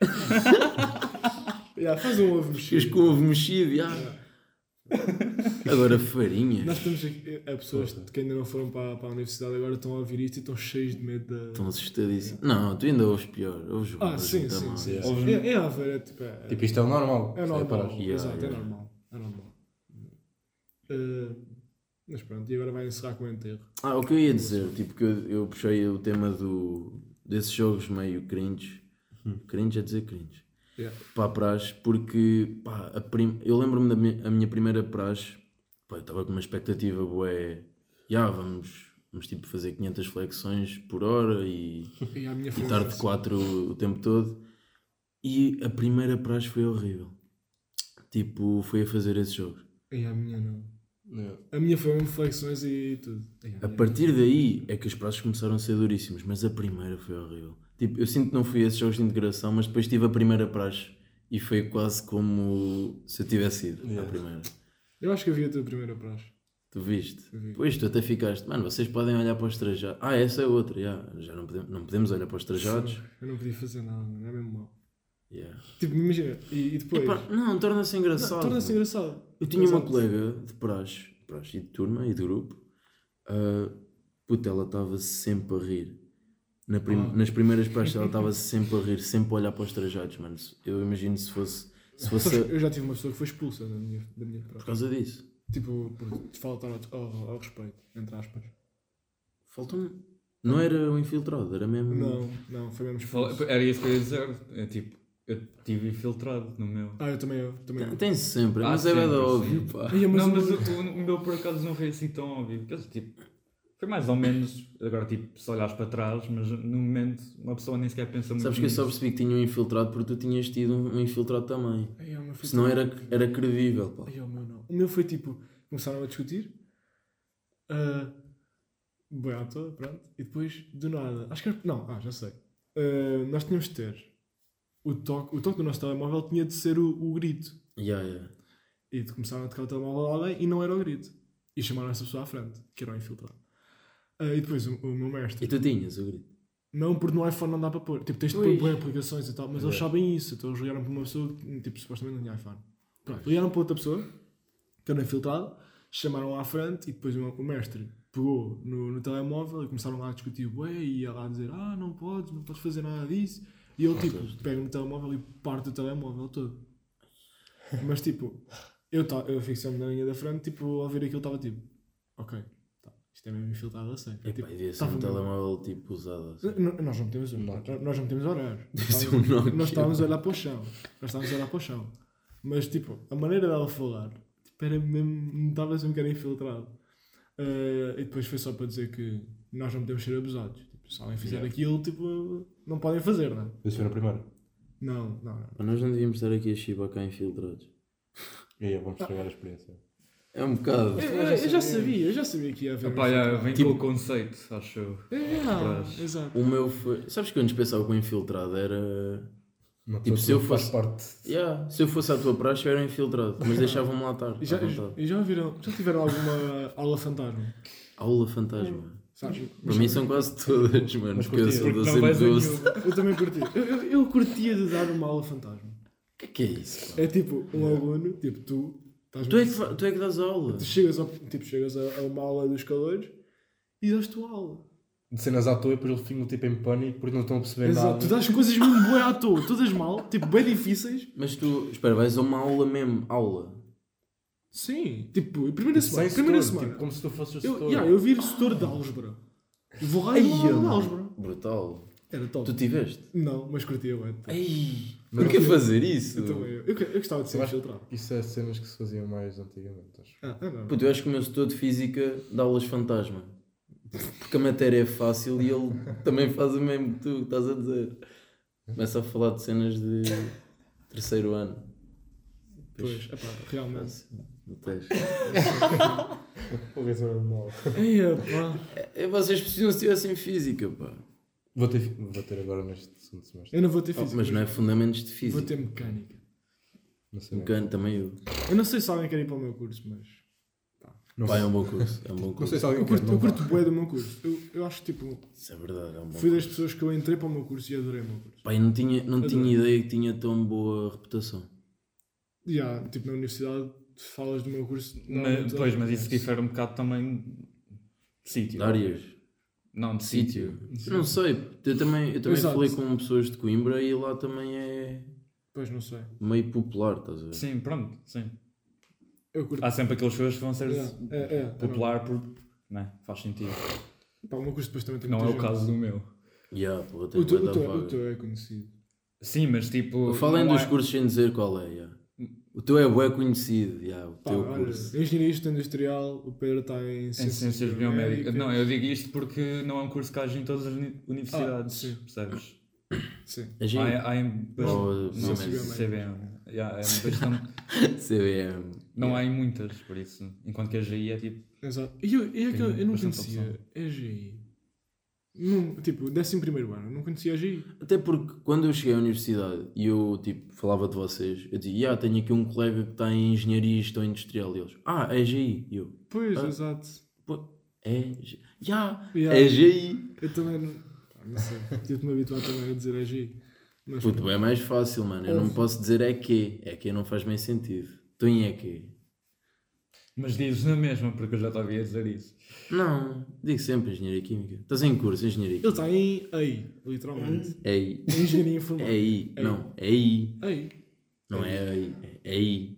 Yeah, faz um ovo Ficas mexido. com o ovo mexido, já. Agora farinha. Nós temos aqui, a pessoas que ainda não foram para, para a universidade agora estão a ouvir isto e estão cheios de medo da. Estão assustadíssimos. Não, tu ainda ouves pior. Ouves Ah, sim, sim, mal. sim. É, é a ver, é tipo. É, Tipo, isto é o normal. é normal. para- Yeah, exato, yeah. é normal. É normal. Uh, mas pronto, e agora vai encerrar com o enterro. Ah, o que eu ia dizer, tipo, que eu, eu puxei o tema do, desses jogos meio cringe. Cringe é dizer cringe. Yeah. Para a praxe, porque pá, a prim... eu lembro-me da minha, a minha primeira praxe, pá, eu estava com uma expectativa boé, já vamos, vamos tipo fazer 500 flexões por hora e, E a minha e estar de assim. 4 o tempo todo. E a primeira praxe foi horrível. Tipo, foi a fazer esses jogos. E a minha não. A minha foi mesmo flexões e tudo. A partir daí é que os praços começaram a ser duríssimos, mas a primeira foi horrível. Tipo, eu sinto que não fui a esses jogos de integração, mas depois tive a primeira praxe e foi quase como se eu tivesse ido Yeah. à primeira. Eu acho que havia a tua primeira praxe. Tu viste? Vi. Pois, tu até ficaste, mano, vocês podem olhar para os trajados. Ah, essa é outra, já, já não, podemos, não podemos olhar para os trajados. Eu não podia fazer nada, não é mesmo mal. Yeah. Tipo, imagina, e, e depois. Epá, não, torna-se engraçado. Torna-se engraçado. Eu tinha uma Exato. colega de praxe, praxe e de turma e de grupo, uh, puta, ela estava sempre a rir. Na prim- Ah. Nas primeiras praxes ela estava sempre a rir, sempre a olhar para os trajados, mano. Eu imagino se fosse, se fosse Eu já tive uma pessoa que foi expulsa da minha, da minha por praxe. causa disso. Tipo, por faltar ao, ao, ao respeito, entre aspas. Falta-me. Não era um infiltrado, era mesmo. Não, não, foi mesmo expulso. Era isso que eu ia dizer. É tipo, eu tive infiltrado no meu. Ah, eu também, eu também. Tem- Tem sempre, Ah, mas é bem sempre, óbvio, pá. Mas não, o- mas o, o meu por acaso não foi assim tão óbvio. Quer dizer, tipo, foi mais ou menos. Agora, tipo, se olhares para trás, mas no momento uma pessoa nem sequer pensa muito. Sabes que eu só nisso. percebi que tinha um infiltrado porque tu tinhas tido um, infiltrado também. Ai, o foi Senão tipo- era, era credível, pá. Ai, o meu não. O meu foi tipo, começaram a discutir. Uh, Boi à toa, pronto. E depois, do nada, acho que era, não, ah, já sei. Ah, nós tínhamos de ter o toque, o toque do nosso telemóvel tinha de ser o, o grito. Yeah, yeah. E de começaram a tocar o telemóvel a alguém e não era o grito. E chamaram essa pessoa à frente, que era o infiltrado. Ah, e depois o, o meu mestre. E tu tinhas o grito. Não, porque no iPhone não dá para pôr. Tipo, tens de pôr boas aplicações e tal, mas eles É. sabem isso. Então eles ligaram para uma pessoa que, tipo, supostamente não tinha iPhone. Pronto, ligaram para outra pessoa, que era infiltrado, chamaram à frente e depois o, o mestre pegou no, no telemóvel e começaram lá a discutir, ué, e ia lá dizer, ah, não podes, não podes fazer nada disso. E ele, tipo, pega no telemóvel e parte o telemóvel todo. Mas, tipo, eu, ta- eu fixei-me na linha da frente, tipo, ao ouvir aquilo estava tipo, ok, tá, isto é mesmo infiltrado a sério. É, tipo, devia ser um telemóvel tipo usado assim. Nós não metemos, nós não metemos horário. Um. Nós estávamos a olhar para o chão. Nós estávamos a olhar para o chão. Mas, tipo, a maneira dela falar, tipo, era mesmo, notava-se mesmo que era infiltrado. Eh, e depois foi só para dizer que nós não podemos ser abusados. Se alguém fizer Yeah. aquilo, tipo, não podem fazer, não é? Isso foi na primeira. Não, não, não. Pá, Nós não devíamos estar aqui a chibar cá infiltrados. E aí, vamos estragar a experiência. É um bocado. Eu, eu- eu já sabia, eu já sabia que ia haver. Epá, um vem Tipo- com o conceito, acho eu. É, Traz. exato. O meu foi. Sabes que eu antes pensava que o infiltrado era. Uma Tipo, pessoa se eu faz fosse- parte. Yeah, se eu fosse à tua praxe, eu era infiltrado. Mas deixavam-me lá estar. E já, à vontade. e já ouviram, já tiveram alguma aula fantasma? Aula fantasma. Sabes? Para mim são quase todas, mano. Mas Porque eu sou não sempre doce. Eu também curti. Eu, eu, eu curtia de dar uma aula fantasma. O que é que é isso? pá? É tipo, um aluno, tipo tu, estás Tu é, que, tu é que dás aula. tu chegas, ao, tipo, chegas a, a uma aula dos calores e dás tua aula. De cenas à toa e depois eles ficam tipo em pânico porque não estão a perceber Exato, nada. tu dás coisas mesmo boas à toa, todas mal, tipo, bem difíceis. Mas tu, espera, vais a uma aula mesmo, aula. Sim, tipo, primeira Sem semana. Primeira setor, semana. Tipo, como se tu fosses o eu, setor. yeah, eu vi setor de álgebra. E vou lá e aula de álgebra. Brutal. Era top. Tu tiveste? Não, mas curtia bem. Ei, porquê fazer isso? Eu também. Eu, eu gostava de ser Eu infiltrado. Isso é cenas que se faziam mais antigamente, acho. Ah, ah, não. Puto, eu acho que o meu setor de física dá aulas fantasma. Porque a matéria é fácil e ele também faz o mesmo que tu estás a dizer. Começa a falar de cenas de terceiro ano. Pois, epá, realmente. No teste. Vou é. É, vocês precisam se tivessem física, pá. Vou ter, vou ter agora neste segundo semestre. Eu não vou ter Oh, física. mas não é fundamentos de Vou física. ter mecânica. Não sei. Cano também eu. Eu não sei se alguém quer ir para o meu curso, mas. Não Pá, é um bom curso. É um bom Não curso. sei se alguém Eu curto, não eu curto bué do meu curso. Eu, eu acho tipo. Isso é verdade, é um bom Fui das curso. pessoas que eu entrei para o meu curso e adorei o meu curso. Pá, eu não tinha, não tinha ideia que tinha tão boa reputação. E há, tipo, na universidade, falas do meu curso. Mas, normalmente pois, mas isso difere um bocado também de sítio. De áreas. Não, de sítio. sítio. Não sei. Eu também, eu também Exato. falei com pessoas de Coimbra e lá também é Pois, não sei. meio popular, estás a ver? Sim, pronto, sim. Eu curto. Há sempre aqueles pessoas que vão ser É, é, é, popular por. Não é? Faz sentido. Pá, o meu curso depois também tem Não é o gente. caso do meu. Yeah, pô, O teu, o, teu, o teu é conhecido. Sim, mas tipo. Falem não dos é- cursos sem dizer qual é. yeah. O teu é bué conhecido, yeah, o Pá, teu olha, curso. engenharia industrial, o Pedro está em Em ciências biomédicas. Não, eu digo isto porque não é um curso que haja em todas as uni- universidades, sim. percebes? Sim. É? Há, há em Ou não, CBM. Yeah, é bastante- CBM. não há em muitas, por isso. Enquanto que a GI é tipo. Exato. E eu, e é que eu, eu não conhecia a GI. Não, tipo, décimo primeiro ano, não conhecia a GI. Até porque quando eu cheguei à universidade e eu tipo, falava de vocês, eu dizia, yeah, tenho aqui um colega que está em engenharia e gestão industrial. E eles, ah, é GI. E eu, Pois, Ah. exato. pô, é G- yeah, Yeah. é GI. Eu também não, não sei. Tive de me habituar também a dizer a GI. Mas Puto, é mais fácil, mano. Eu não Ouve. posso dizer é que. É que não faz bem sentido. Estou em é que. Mas dizes na mesma, porque eu já estava a dizer isso. Não, digo sempre engenharia química. Estás em curso, engenharia ele química. está em AI, literalmente. É aí. Engenharia É informática. aí. Ei. Não, é aí. AI. Não é aí. É aí.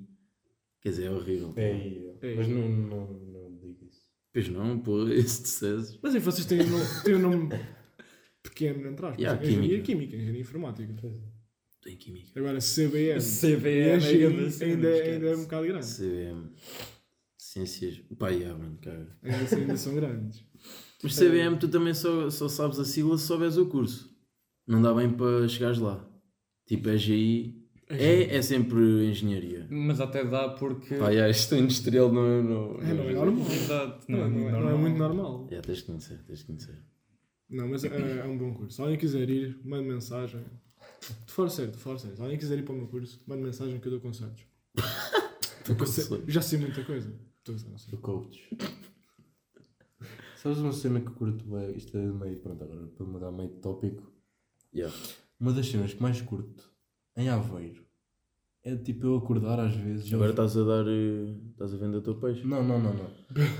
Quer dizer, é horrível. É aí. É. Mas não, não, não digo isso. Pois não, pô, esse dissesses. Mas aí vocês têm um nome, têm um nome pequeno, entre aspas. Yeah, engenharia química. química, engenharia informática. Estou em química. Agora CBM. CBM a é GI grande cena, ainda, esquece. ainda é um bocado grande. CBM. Ciências. Pá, yeah, mano, cara. Ainda, ainda são grandes. Mas CBM tu também só, só sabes a sigla se souberes o curso. Não dá bem para chegares lá. Tipo, é GI. É, é sempre engenharia. Mas até dá porque. Pá, yeah, isto industrial não é. Não, É, não é normal. Exato, Não, não, é não, muito é, não é normal. muito normal. Yeah, tens de conhecer, tens de conhecer. Não, mas é, é um bom curso. Se alguém quiser ir, mande mensagem. De fora sério, de fora sério. Se alguém quiser ir para o meu curso, mande mensagem que eu dou conselhos. já sei muita coisa. Do coach. Sabes uma cena que curto bem? Isto é meio. Pronto, agora para mudar meio de tópico. Yeah. Uma das cenas que mais curto em Aveiro é tipo eu acordar às vezes. Agora ouvir- estás a dar. eh, Estás a vender o teu peixe. Não, não, não, não.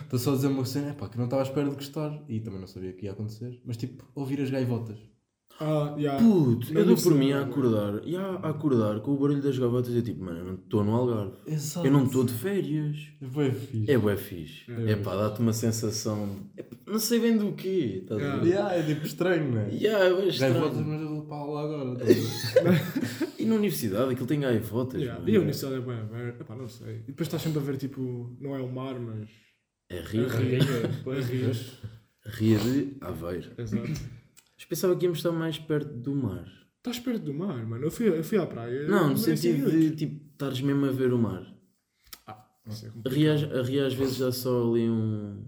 Estou só a dizer uma cena, epá, que não estava à espera de gostar e também não sabia que ia acontecer. Mas tipo, ouvir as gaivotas. Ah, já. Puto, Não eu dou por mim a acordar. E a acordar com o barulho das gavotas. Eu tipo, mano, eu não estou no Algarve. Exato. Eu não estou de férias. Foi fixe. É bué fixe. É. É pá, dá-te uma sensação. É, pá, não sei bem do quê. Estás a ver? Yeah, é tipo estranho, não é? Yeah, é bué Gaivotas, estranho. mas eu para lá agora. tá? E na universidade aquilo tem gaivotas. Yeah. mano. E a universidade é bem aberta. Epá, não sei. E depois estás sempre a ver, tipo, não é o mar, mas. É. A Ria. Pois. A Ria. Ria de Aveiro. Exato. Mas pensava que íamos estar mais perto do mar. Estás perto do mar, mano. Eu fui, eu fui à praia. Não, no sentido de tipo, estares mesmo a ver o mar. Isso é complicado. Ria, a Ria às vezes dá só ali um.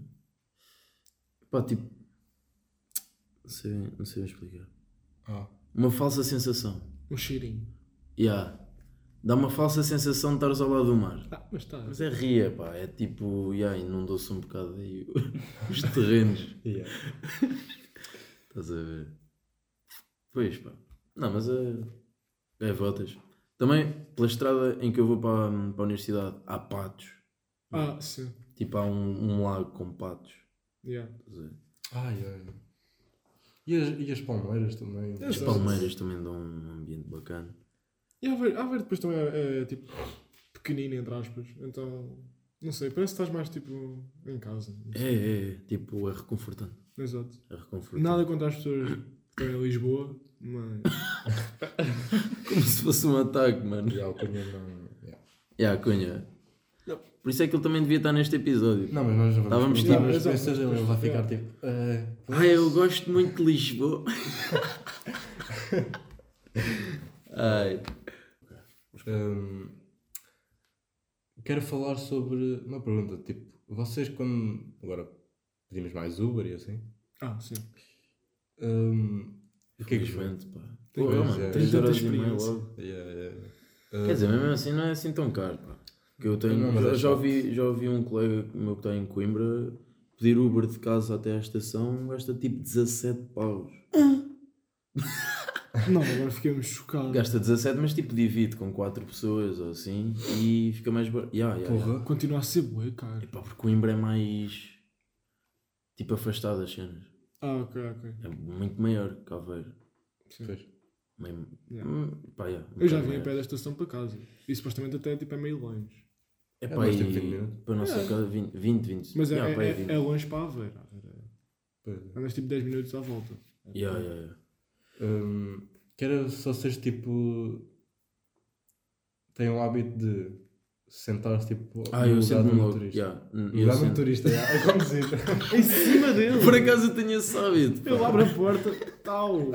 Pá, tipo. Não sei, não sei bem explicar. Ah, Uma falsa sensação. Um cheirinho. Yeah. Dá uma falsa sensação de estares ao lado do mar. Ah, mas está. Mas é ria, pá. É tipo, yeah, inundou-se um bocado aí os terrenos. yeah. Estás a ver? Pois, pá. Não, mas é. É votas. Também, pela estrada em que eu vou para, a- para a universidade, há patos. Ah, sim. Tipo, há um, um lago com patos. Yeah. Estás a ver? Ai, ai. E as, e as palmeiras também. As Exato. palmeiras também dão um ambiente bacana. E Aveiro, Aveiro depois também é, é, tipo pequenino, entre aspas. Então, não sei, parece que estás mais tipo em casa. É, é, é. Tipo, é reconfortante. Exato. É reconfortante. Nada contra as pessoas que estão em Lisboa, mas. Como se fosse um ataque, mano. E a alcunha não. yeah. Yeah, Cunha. Por isso é que ele também devia estar neste episódio. Não, mas nós já vamos Estávamos tipo- as experiências Exato, dele. Ele vai ficar tipo. eh, Ah, eu gosto muito de Lisboa. Ai. Hum, quero falar sobre uma pergunta, tipo, vocês quando agora pedimos mais Uber e assim, Ah, sim. hum, o que é que Infelizmente, pá. Tem- Pô, Pois mano, é. três Tem tanta euros e meio experiência. logo. Yeah, yeah. Quer dizer, mesmo assim não é assim tão caro, pá. Que eu tenho, já, é já ouvi, já ouvi um colega meu que está em Coimbra pedir Uber de casa até à estação, gasta tipo 17 paus. Não, agora fiquemos chocados. Gasta 17, mas tipo divide com 4 pessoas ou assim e fica mais barato. Yeah, yeah, yeah. Porra. Continua a ser bué, cara. Epá, porque Coimbra é mais tipo afastado das cenas. Ah, ok, ok. É muito maior que Aveiro. Sim. Pois. Meio... Yeah. Hum, pá, yeah, um Eu já vim a pé da estação para casa. E supostamente até tipo, é meio longe. É É pá, aí, tipo 20 minutos. para a nossa É. casa 20, 20, 20. Mas é, Yeah, é, pá, aí é, 20. é longe para Aveiro. Pois. Andas tipo 10 minutos à volta. Yeah, yeah, yeah. Hum, quero só vocês tipo têm o hábito de sentar-se tipo Ah, no eu sento-me do logo. motorista. Yeah, No eu lugar do sento- motorista, yeah, é conduzir. Em cima dele! Por acaso eu tenho esse hábito. pá. Eu abro a porta, tal.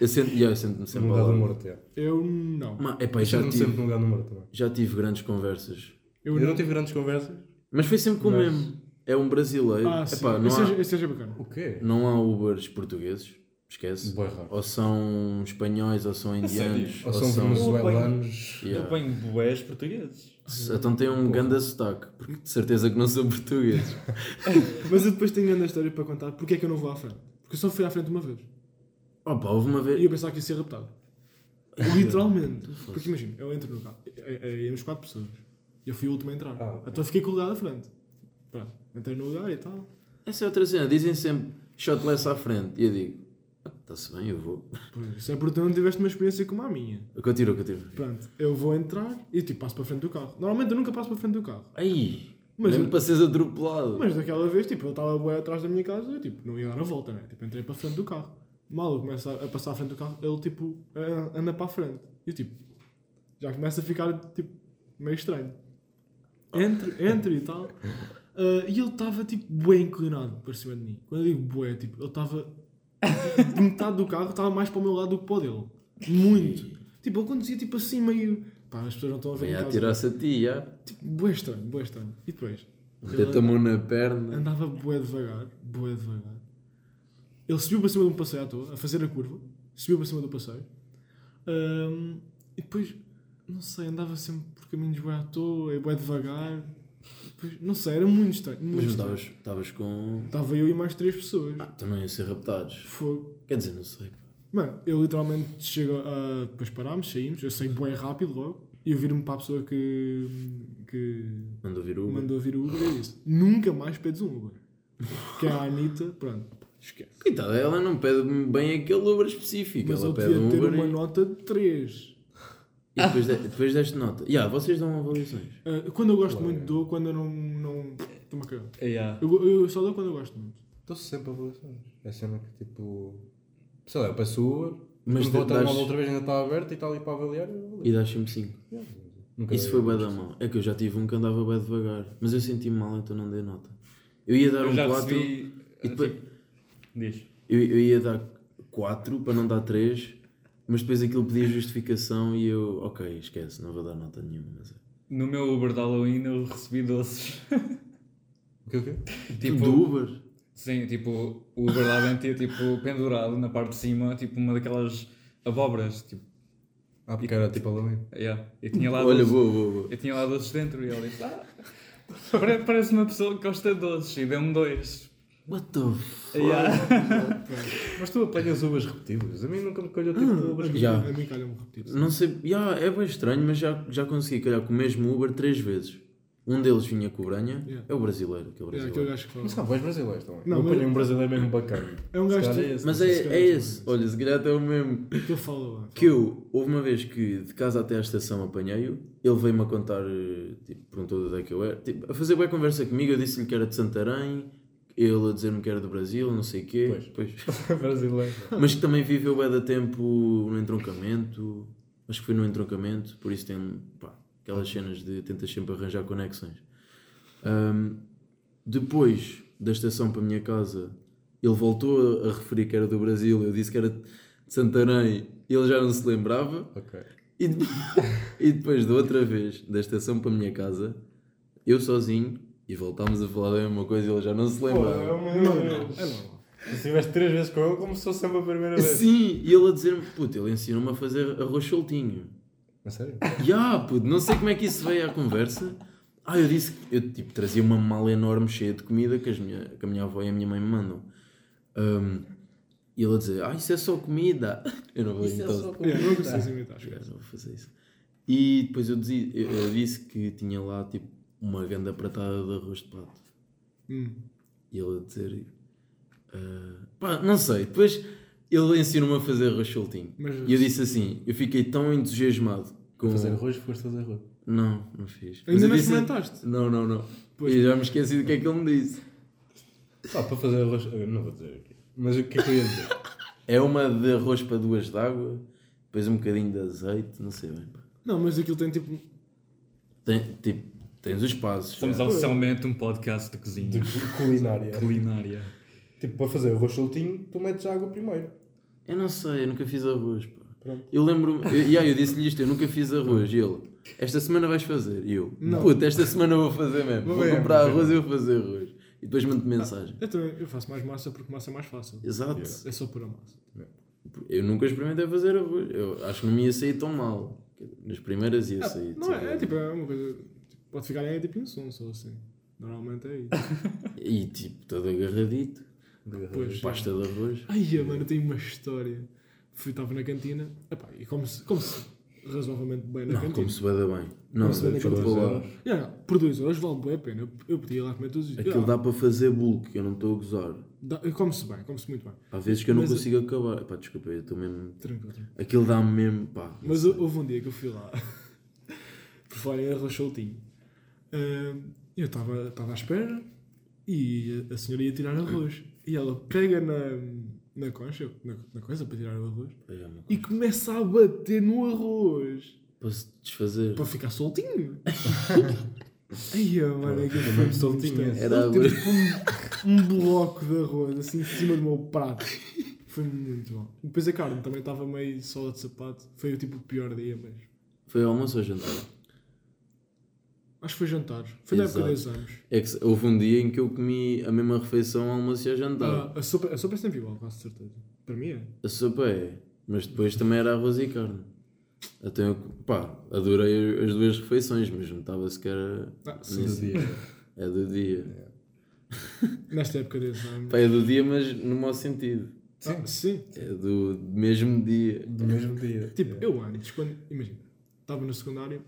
Eu sento, yeah, eu sento-me no sempre lugar do morto, yeah. Eu não. Ma- epá, Eu já, sento-me sempre tive, no lugar do morto também. já tive grandes conversas. Eu, Eu não tive grandes conversas. Mas foi sempre com o Mas- mesmo. É um brasileiro. Ah, sim. Epá, não, Esse há, seja, seja bacana. O quê? não há Ubers portugueses. Esquece. Boa. Ou são espanhóis, ou são indianos. sério? Ou são venezuelanos. Eu ponho boés portugueses. Se- Então tem um ganda sotaque, porque de certeza que não são portugueses. Mas eu depois tenho grande história para contar. Porque é que eu não vou à frente? Porque eu só fui à frente uma vez. Opa, houve uma E vez. eu pensava que ia ser raptado. Literalmente. Porque imagina, eu entro no carro. é- é- Íamos quatro pessoas. E eu fui o último a entrar. Ah. Então fiquei com o lugar da frente. Pronto. Entrei no lugar e tal. Essa é outra cena. Dizem sempre shotless à frente. E eu digo, está-se bem, eu vou. Isso é porque tu não tiveste uma experiência como a minha. Continua, continua. Pronto, eu vou entrar e tipo passo para a frente do carro. Normalmente eu nunca passo para a frente do carro. Ai, Mas mesmo eu- para seres atropelado. Mas daquela vez, tipo, eu estava bué atrás da minha casa e tipo, não ia dar a volta, né? Tipo, entrei para a frente do carro. Mal eu começo a, passar à frente do carro, ele tipo anda para a frente. E eu tipo, já começa a ficar tipo meio estranho. Entre, entre e tal. Ah, e ele estava tipo bué inclinado para cima de mim. Quando eu digo bué, tipo, ele estava metade do carro, estava mais para o meu lado do que para o dele. Muito. Tipo, ele conduzia tipo assim meio. Pá, as pessoas não estão a ver casa. atirar-se a ti, já. Tipo, bué estranho, bué estranho. E depois? Meteu-te a mão na perna. Andava bué devagar, bué devagar. Ele subiu para cima de um passeio à toa, a fazer a curva. Subiu para cima do passeio. Ahm, e depois, não sei, andava sempre por caminhos bué à toa, e bué devagar. Não sei, era muito estranho. Muito Mas estavas com. Estava eu e mais três pessoas. Ah, não iam ser raptados. Fogo. Quer dizer, não sei. Mano, eu literalmente chego a. Depois parámos, saímos, eu saí bué rápido logo. E eu viro-me para a pessoa que. que Mandou vir o Uber. mandou vir o Uber e disse: Nunca mais pedes um Uber. Que é a Anitta, pronto, esquece. Coitada, ela não pede bem aquele Uber específico. Mas ela eu pede devia um ter Uber uma e, nota de 3. E depois, de, depois deste nota. Ya, vocês dão avaliações. quando eu gosto muito, dou. Quando eu não. não Estou-me a cagar. Yeah. Eu, eu só dou quando eu gosto muito. Estou sempre a avaliações. É cena que tipo. Sei lá, eu peço o Uber, Mas vou dás- telemóvel outra vez ainda está aberto e está ali para avaliar. E dás sempre 5. Nunca Isso foi bem da mão. É que eu já tive um que andava bem devagar. Mas eu senti-me mal, então não dei nota. Eu ia dar Eu um já 4 recebi. e depois- tipo, Diz. eu, eu ia dar 4 para não dar 3, mas depois aquilo pedia justificação e eu, ok, esquece, não vou dar nota nenhuma. Mas é. No meu Uber de Halloween eu recebi doces. O que o quê? tipo, Do Uber. Sim, tipo, o Uber lá dentro tinha tipo pendurado na parte de cima, tipo uma daquelas abóboras. Tipo, Ah, porque era tipo Halloween. yeah. Eu tinha lá Olha, doces, vou, vou, vou. eu tinha lá doces dentro e ele disse: Ah, pare- parece uma pessoa que gosta de doces e deu-me dois. What the f... Yeah. Mas tu apanhas uvas repetidas. A mim nunca me calhou tipo Ah, uvas a mim- Já. A mim calha-me repetido. Não sei, yeah, é bem estranho, mas já, já consegui calhar com o mesmo Uber 3 vezes. Um deles vinha com o Branha, Yeah. é o brasileiro, aquele É brasileiro. aquele gajo que fala. Mas cá, vais brasileiros também. Não, eu mas- apanhei um brasileiro mesmo bacana. É um gajo é esse. Mas Não é, é é esse, olha, se calhar até é o mesmo. que fala lá. Que eu, houve uma vez que de casa até à estação apanhei-o, ele veio-me a contar, eh, tipo, perguntou de onde é que eu era, tipo, a fazer boa conversa comigo, eu disse-lhe que era de Santarém, ele a dizer-me que era do Brasil, não sei o quê, Pois. Pois. brasileiro. mas que também viveu bem da tempo no entroncamento, acho que foi no entroncamento, por isso tem, pá, aquelas cenas de tentas sempre arranjar conexões. Ahm, depois da estação para a minha casa, ele voltou a, referir que era do Brasil, eu disse que era de Santarém, ele já não se lembrava, Ok. e, de- e depois da outra vez, da estação para a minha casa, eu sozinho, e voltámos a falar da mesma coisa, ele já não se lembrava. Não, não, é. Se estiveste três vezes com ele, começou sempre a primeira vez. Sim, e ele a dizer-me, puto, ele ensinou-me a fazer arroz soltinho. A sério? Ya, puto, não sei como é que isso veio à conversa. Ah, eu disse que eu tipo, trazia uma mala enorme cheia de comida que, as minha, que a minha avó e a minha mãe me mandam. Ahm, e ele a dizer, ah, isso é só comida. Eu não vou Isso é então. só É, não precisas imitar, Eu não vou fazer isso. E depois eu, dizia- eu- eu disse que tinha lá tipo uma ganda pratada de arroz de pato. Hum. E ele a dizer, ah, pá, não sei. Depois ele ensinou-me a fazer arroz soltinho. Mas- E eu disse assim, eu fiquei tão entusiasmado com. Fazer arroz, foste fazer arroz. Não, não fiz. Mas Ainda não experimentaste? Não, não, não. Pois. E já me esqueci do que é que ele me disse. Ah, para fazer arroz. eu Não vou dizer aqui. Mas o que é que eu ia dizer? É uma de arroz para duas de água, depois um bocadinho de azeite, não sei bem. pá. Não, mas aquilo tem tipo. Tem, tipo, tens os passos. Estamos já. oficialmente um podcast de De cozinha. culinária. Culinária. Tipo, para fazer arroz soltinho, tu metes água primeiro. Eu não sei, eu nunca fiz arroz. Pá. Pronto. Eu lembro-me, eu, yeah, eu disse-lhe isto, eu nunca fiz arroz. E ele, esta semana vais fazer. E eu, Não. puta, esta semana vou fazer mesmo. Vou comprar arroz e vou fazer arroz. E depois mando mensagem. Eu também eu faço mais massa porque massa é mais fácil. Exato. É só pura massa. Eu nunca experimentei fazer arroz. Eu acho que não me ia sair tão mal. Nas primeiras ia Ah, sair. de não é, é certeza. tipo, é uma coisa. Pode ficar em tipo insunso ou assim. Normalmente é isso. E tipo, todo agarradito. Pois. Pasta de arroz. Ai, mano, eu tenho uma história. Fui, estava na cantina. Epá, e como-se como -se razoavelmente bem na Não, cantina. como se vai dar bem. Não, Como se na desculpa cantina. lá. Yeah, por 2 euros vale bem a pena. Eu, eu podia ir lá comer todos os dias. Aquilo Yeah, dá para fazer bulk, eu não estou a gozar. Come-se bem, come-se muito bem. Há vezes que eu não Mas- consigo acabar. Pá, desculpa, eu estou mesmo. Tranquilo, tranquilo. Aquilo dá-me mesmo. Pá. não Mas sei. houve um dia que eu fui lá, por falar em arroz soltinho, ah, eu estava à espera e a, a senhora ia tirar arroz. E ela pega na, na concha, na, na coisa para tirar o arroz, e começa a bater no arroz Para se desfazer. para ficar soltinho. Ai, mano, é que foi mesmo soltinho. Era tipo um, um bloco de arroz assim em cima do meu prato. Foi muito bom. Depois a carne também estava meio sola de sapato. Foi tipo o pior dia mesmo. Foi almoço ou jantar? Acho que foi jantar. Foi na época de exames. É que houve um dia em que eu comi a mesma refeição ao almoço e ao jantar. Ah, a, sopa, a sopa é sempre igual, quase certeza. Para mim é. A sopa é, mas depois também era arroz e carne. Até eu, pá, adorei as duas refeições, mas notava-se que era. Ah, sim. Do dia. É do dia. Nesta época de exames. Pá, é do dia, mas no mau sentido. Sim. Ah, sim. É do mesmo dia. Do mesmo dia. Tipo, eu antes, quando. Imagina, estava no secundário.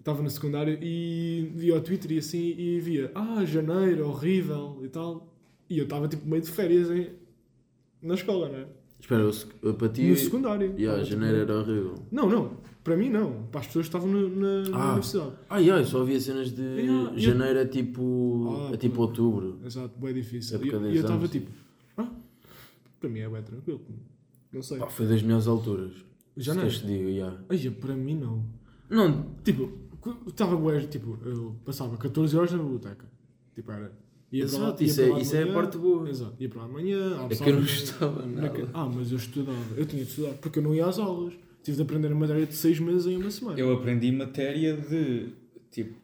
Estava no secundário e via o Twitter e assim e via, ah, janeiro, horrível e tal. E eu estava tipo meio de férias em, na escola, não é? Espera, sec- para ti. No secundário. Yeah, tipo, janeiro era horrível. Não, não. Para mim não. Para as pessoas que estavam na, Ah. universidade. Ah, yeah, eu só havia cenas de. Yeah, eu- janeiro é tipo. Ah, é tipo outubro. Exato, bem difícil. E eu e eu estava tipo, ah, para mim é bem tranquilo. Não sei. Pá, foi das melhores alturas. Janeiro? Se que diga, yeah. Ai, para mim não. Não, Tipo, Estava bué, tipo, eu passava 14 horas na biblioteca. Tipo, era. Ia para lá- Exato, ia isso para é, isso é a parte boa. Exato, ia para lá de manhã, É que eu não Na nada. Ah, mas eu estudava. Eu tinha de estudar, porque eu não ia às aulas. Tive de aprender a matéria de 6 meses em uma semana. Eu aprendi matéria de tipo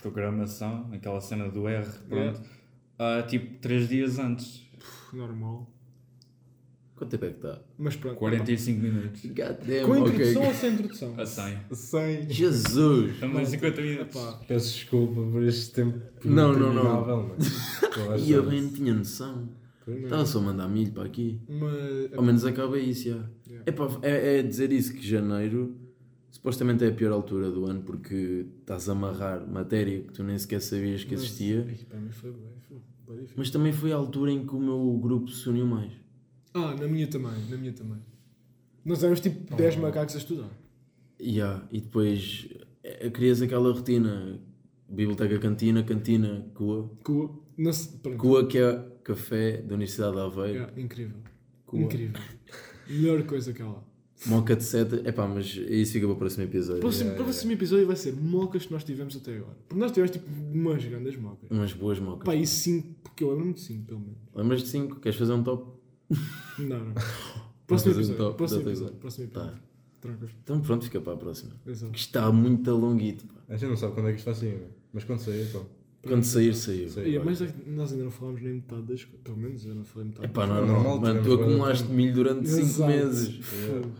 programação, aquela cena do R, pronto, ah, tipo 3 dias antes, Normal. Quanto tempo é que está? Mas pronto. 45 minutos. God Com introdução ok. ou sem introdução? A 100. 100. Jesus! Estamos em 50 minutos. Epá, Peço desculpa por este tempo Não, não, não. mas E eu bem tinha noção. Estava só a mandar milho para aqui. Mas. Ao menos acaba isso, já. Yeah. Epá, é, é dizer isso que janeiro supostamente é a pior altura do ano porque estás a amarrar matéria que tu nem sequer sabias que mas- existia. Ih, Para mim foi bem. Foi. Mas também foi a altura em que o meu grupo se uniu mais. Ah, na minha também. Na minha também. Nós éramos tipo Oh. 10 macacos a estudar. Yeah, e depois eh, crias aquela rotina. Biblioteca cantina, cantina, cua. Com, não se- pronto. Cua que é café da Universidade de Aveiro. Yeah, incrível. Cua. Incrível. Melhor coisa que há lá. Moca de seta. Epá, mas isso fica para o próximo episódio. O próximo, Yeah, o próximo episódio vai ser mocas que nós tivemos até agora. Porque nós tivemos tipo umas grandes mocas. Umas boas mocas. Pá, e 5, porque eu lembro-me de 5 pelo menos. Lembras de 5? Queres fazer um top? Não, não. Próximo episódio. top, Próximo top episódio. Próximo episódio. Tá. Tranquilo. Então pronto, fica para a próxima. Exato. Que está muito longuito. pá. A gente não sabe quando é que isto vai sair, né? mas quando sair, então. Quando sair, saiu. Sei. E, mas é que nós ainda não falámos nem metade das coisas. Pelo menos eu não falei metade. Das não é normal, normal, mano. Tu acumulaste milho durante 5 Exato. meses. Fogo.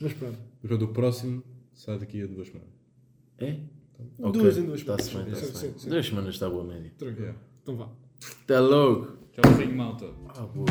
Mas pronto. Depois do próximo sai daqui a duas semanas. É? Duas em duas Está-se semanas. bem, está-se bem. sim, sim. Duas semanas está boa média. Tranquilo. Yeah. Então vá. Está louco. Tchauzinho, malta. Ah, boa.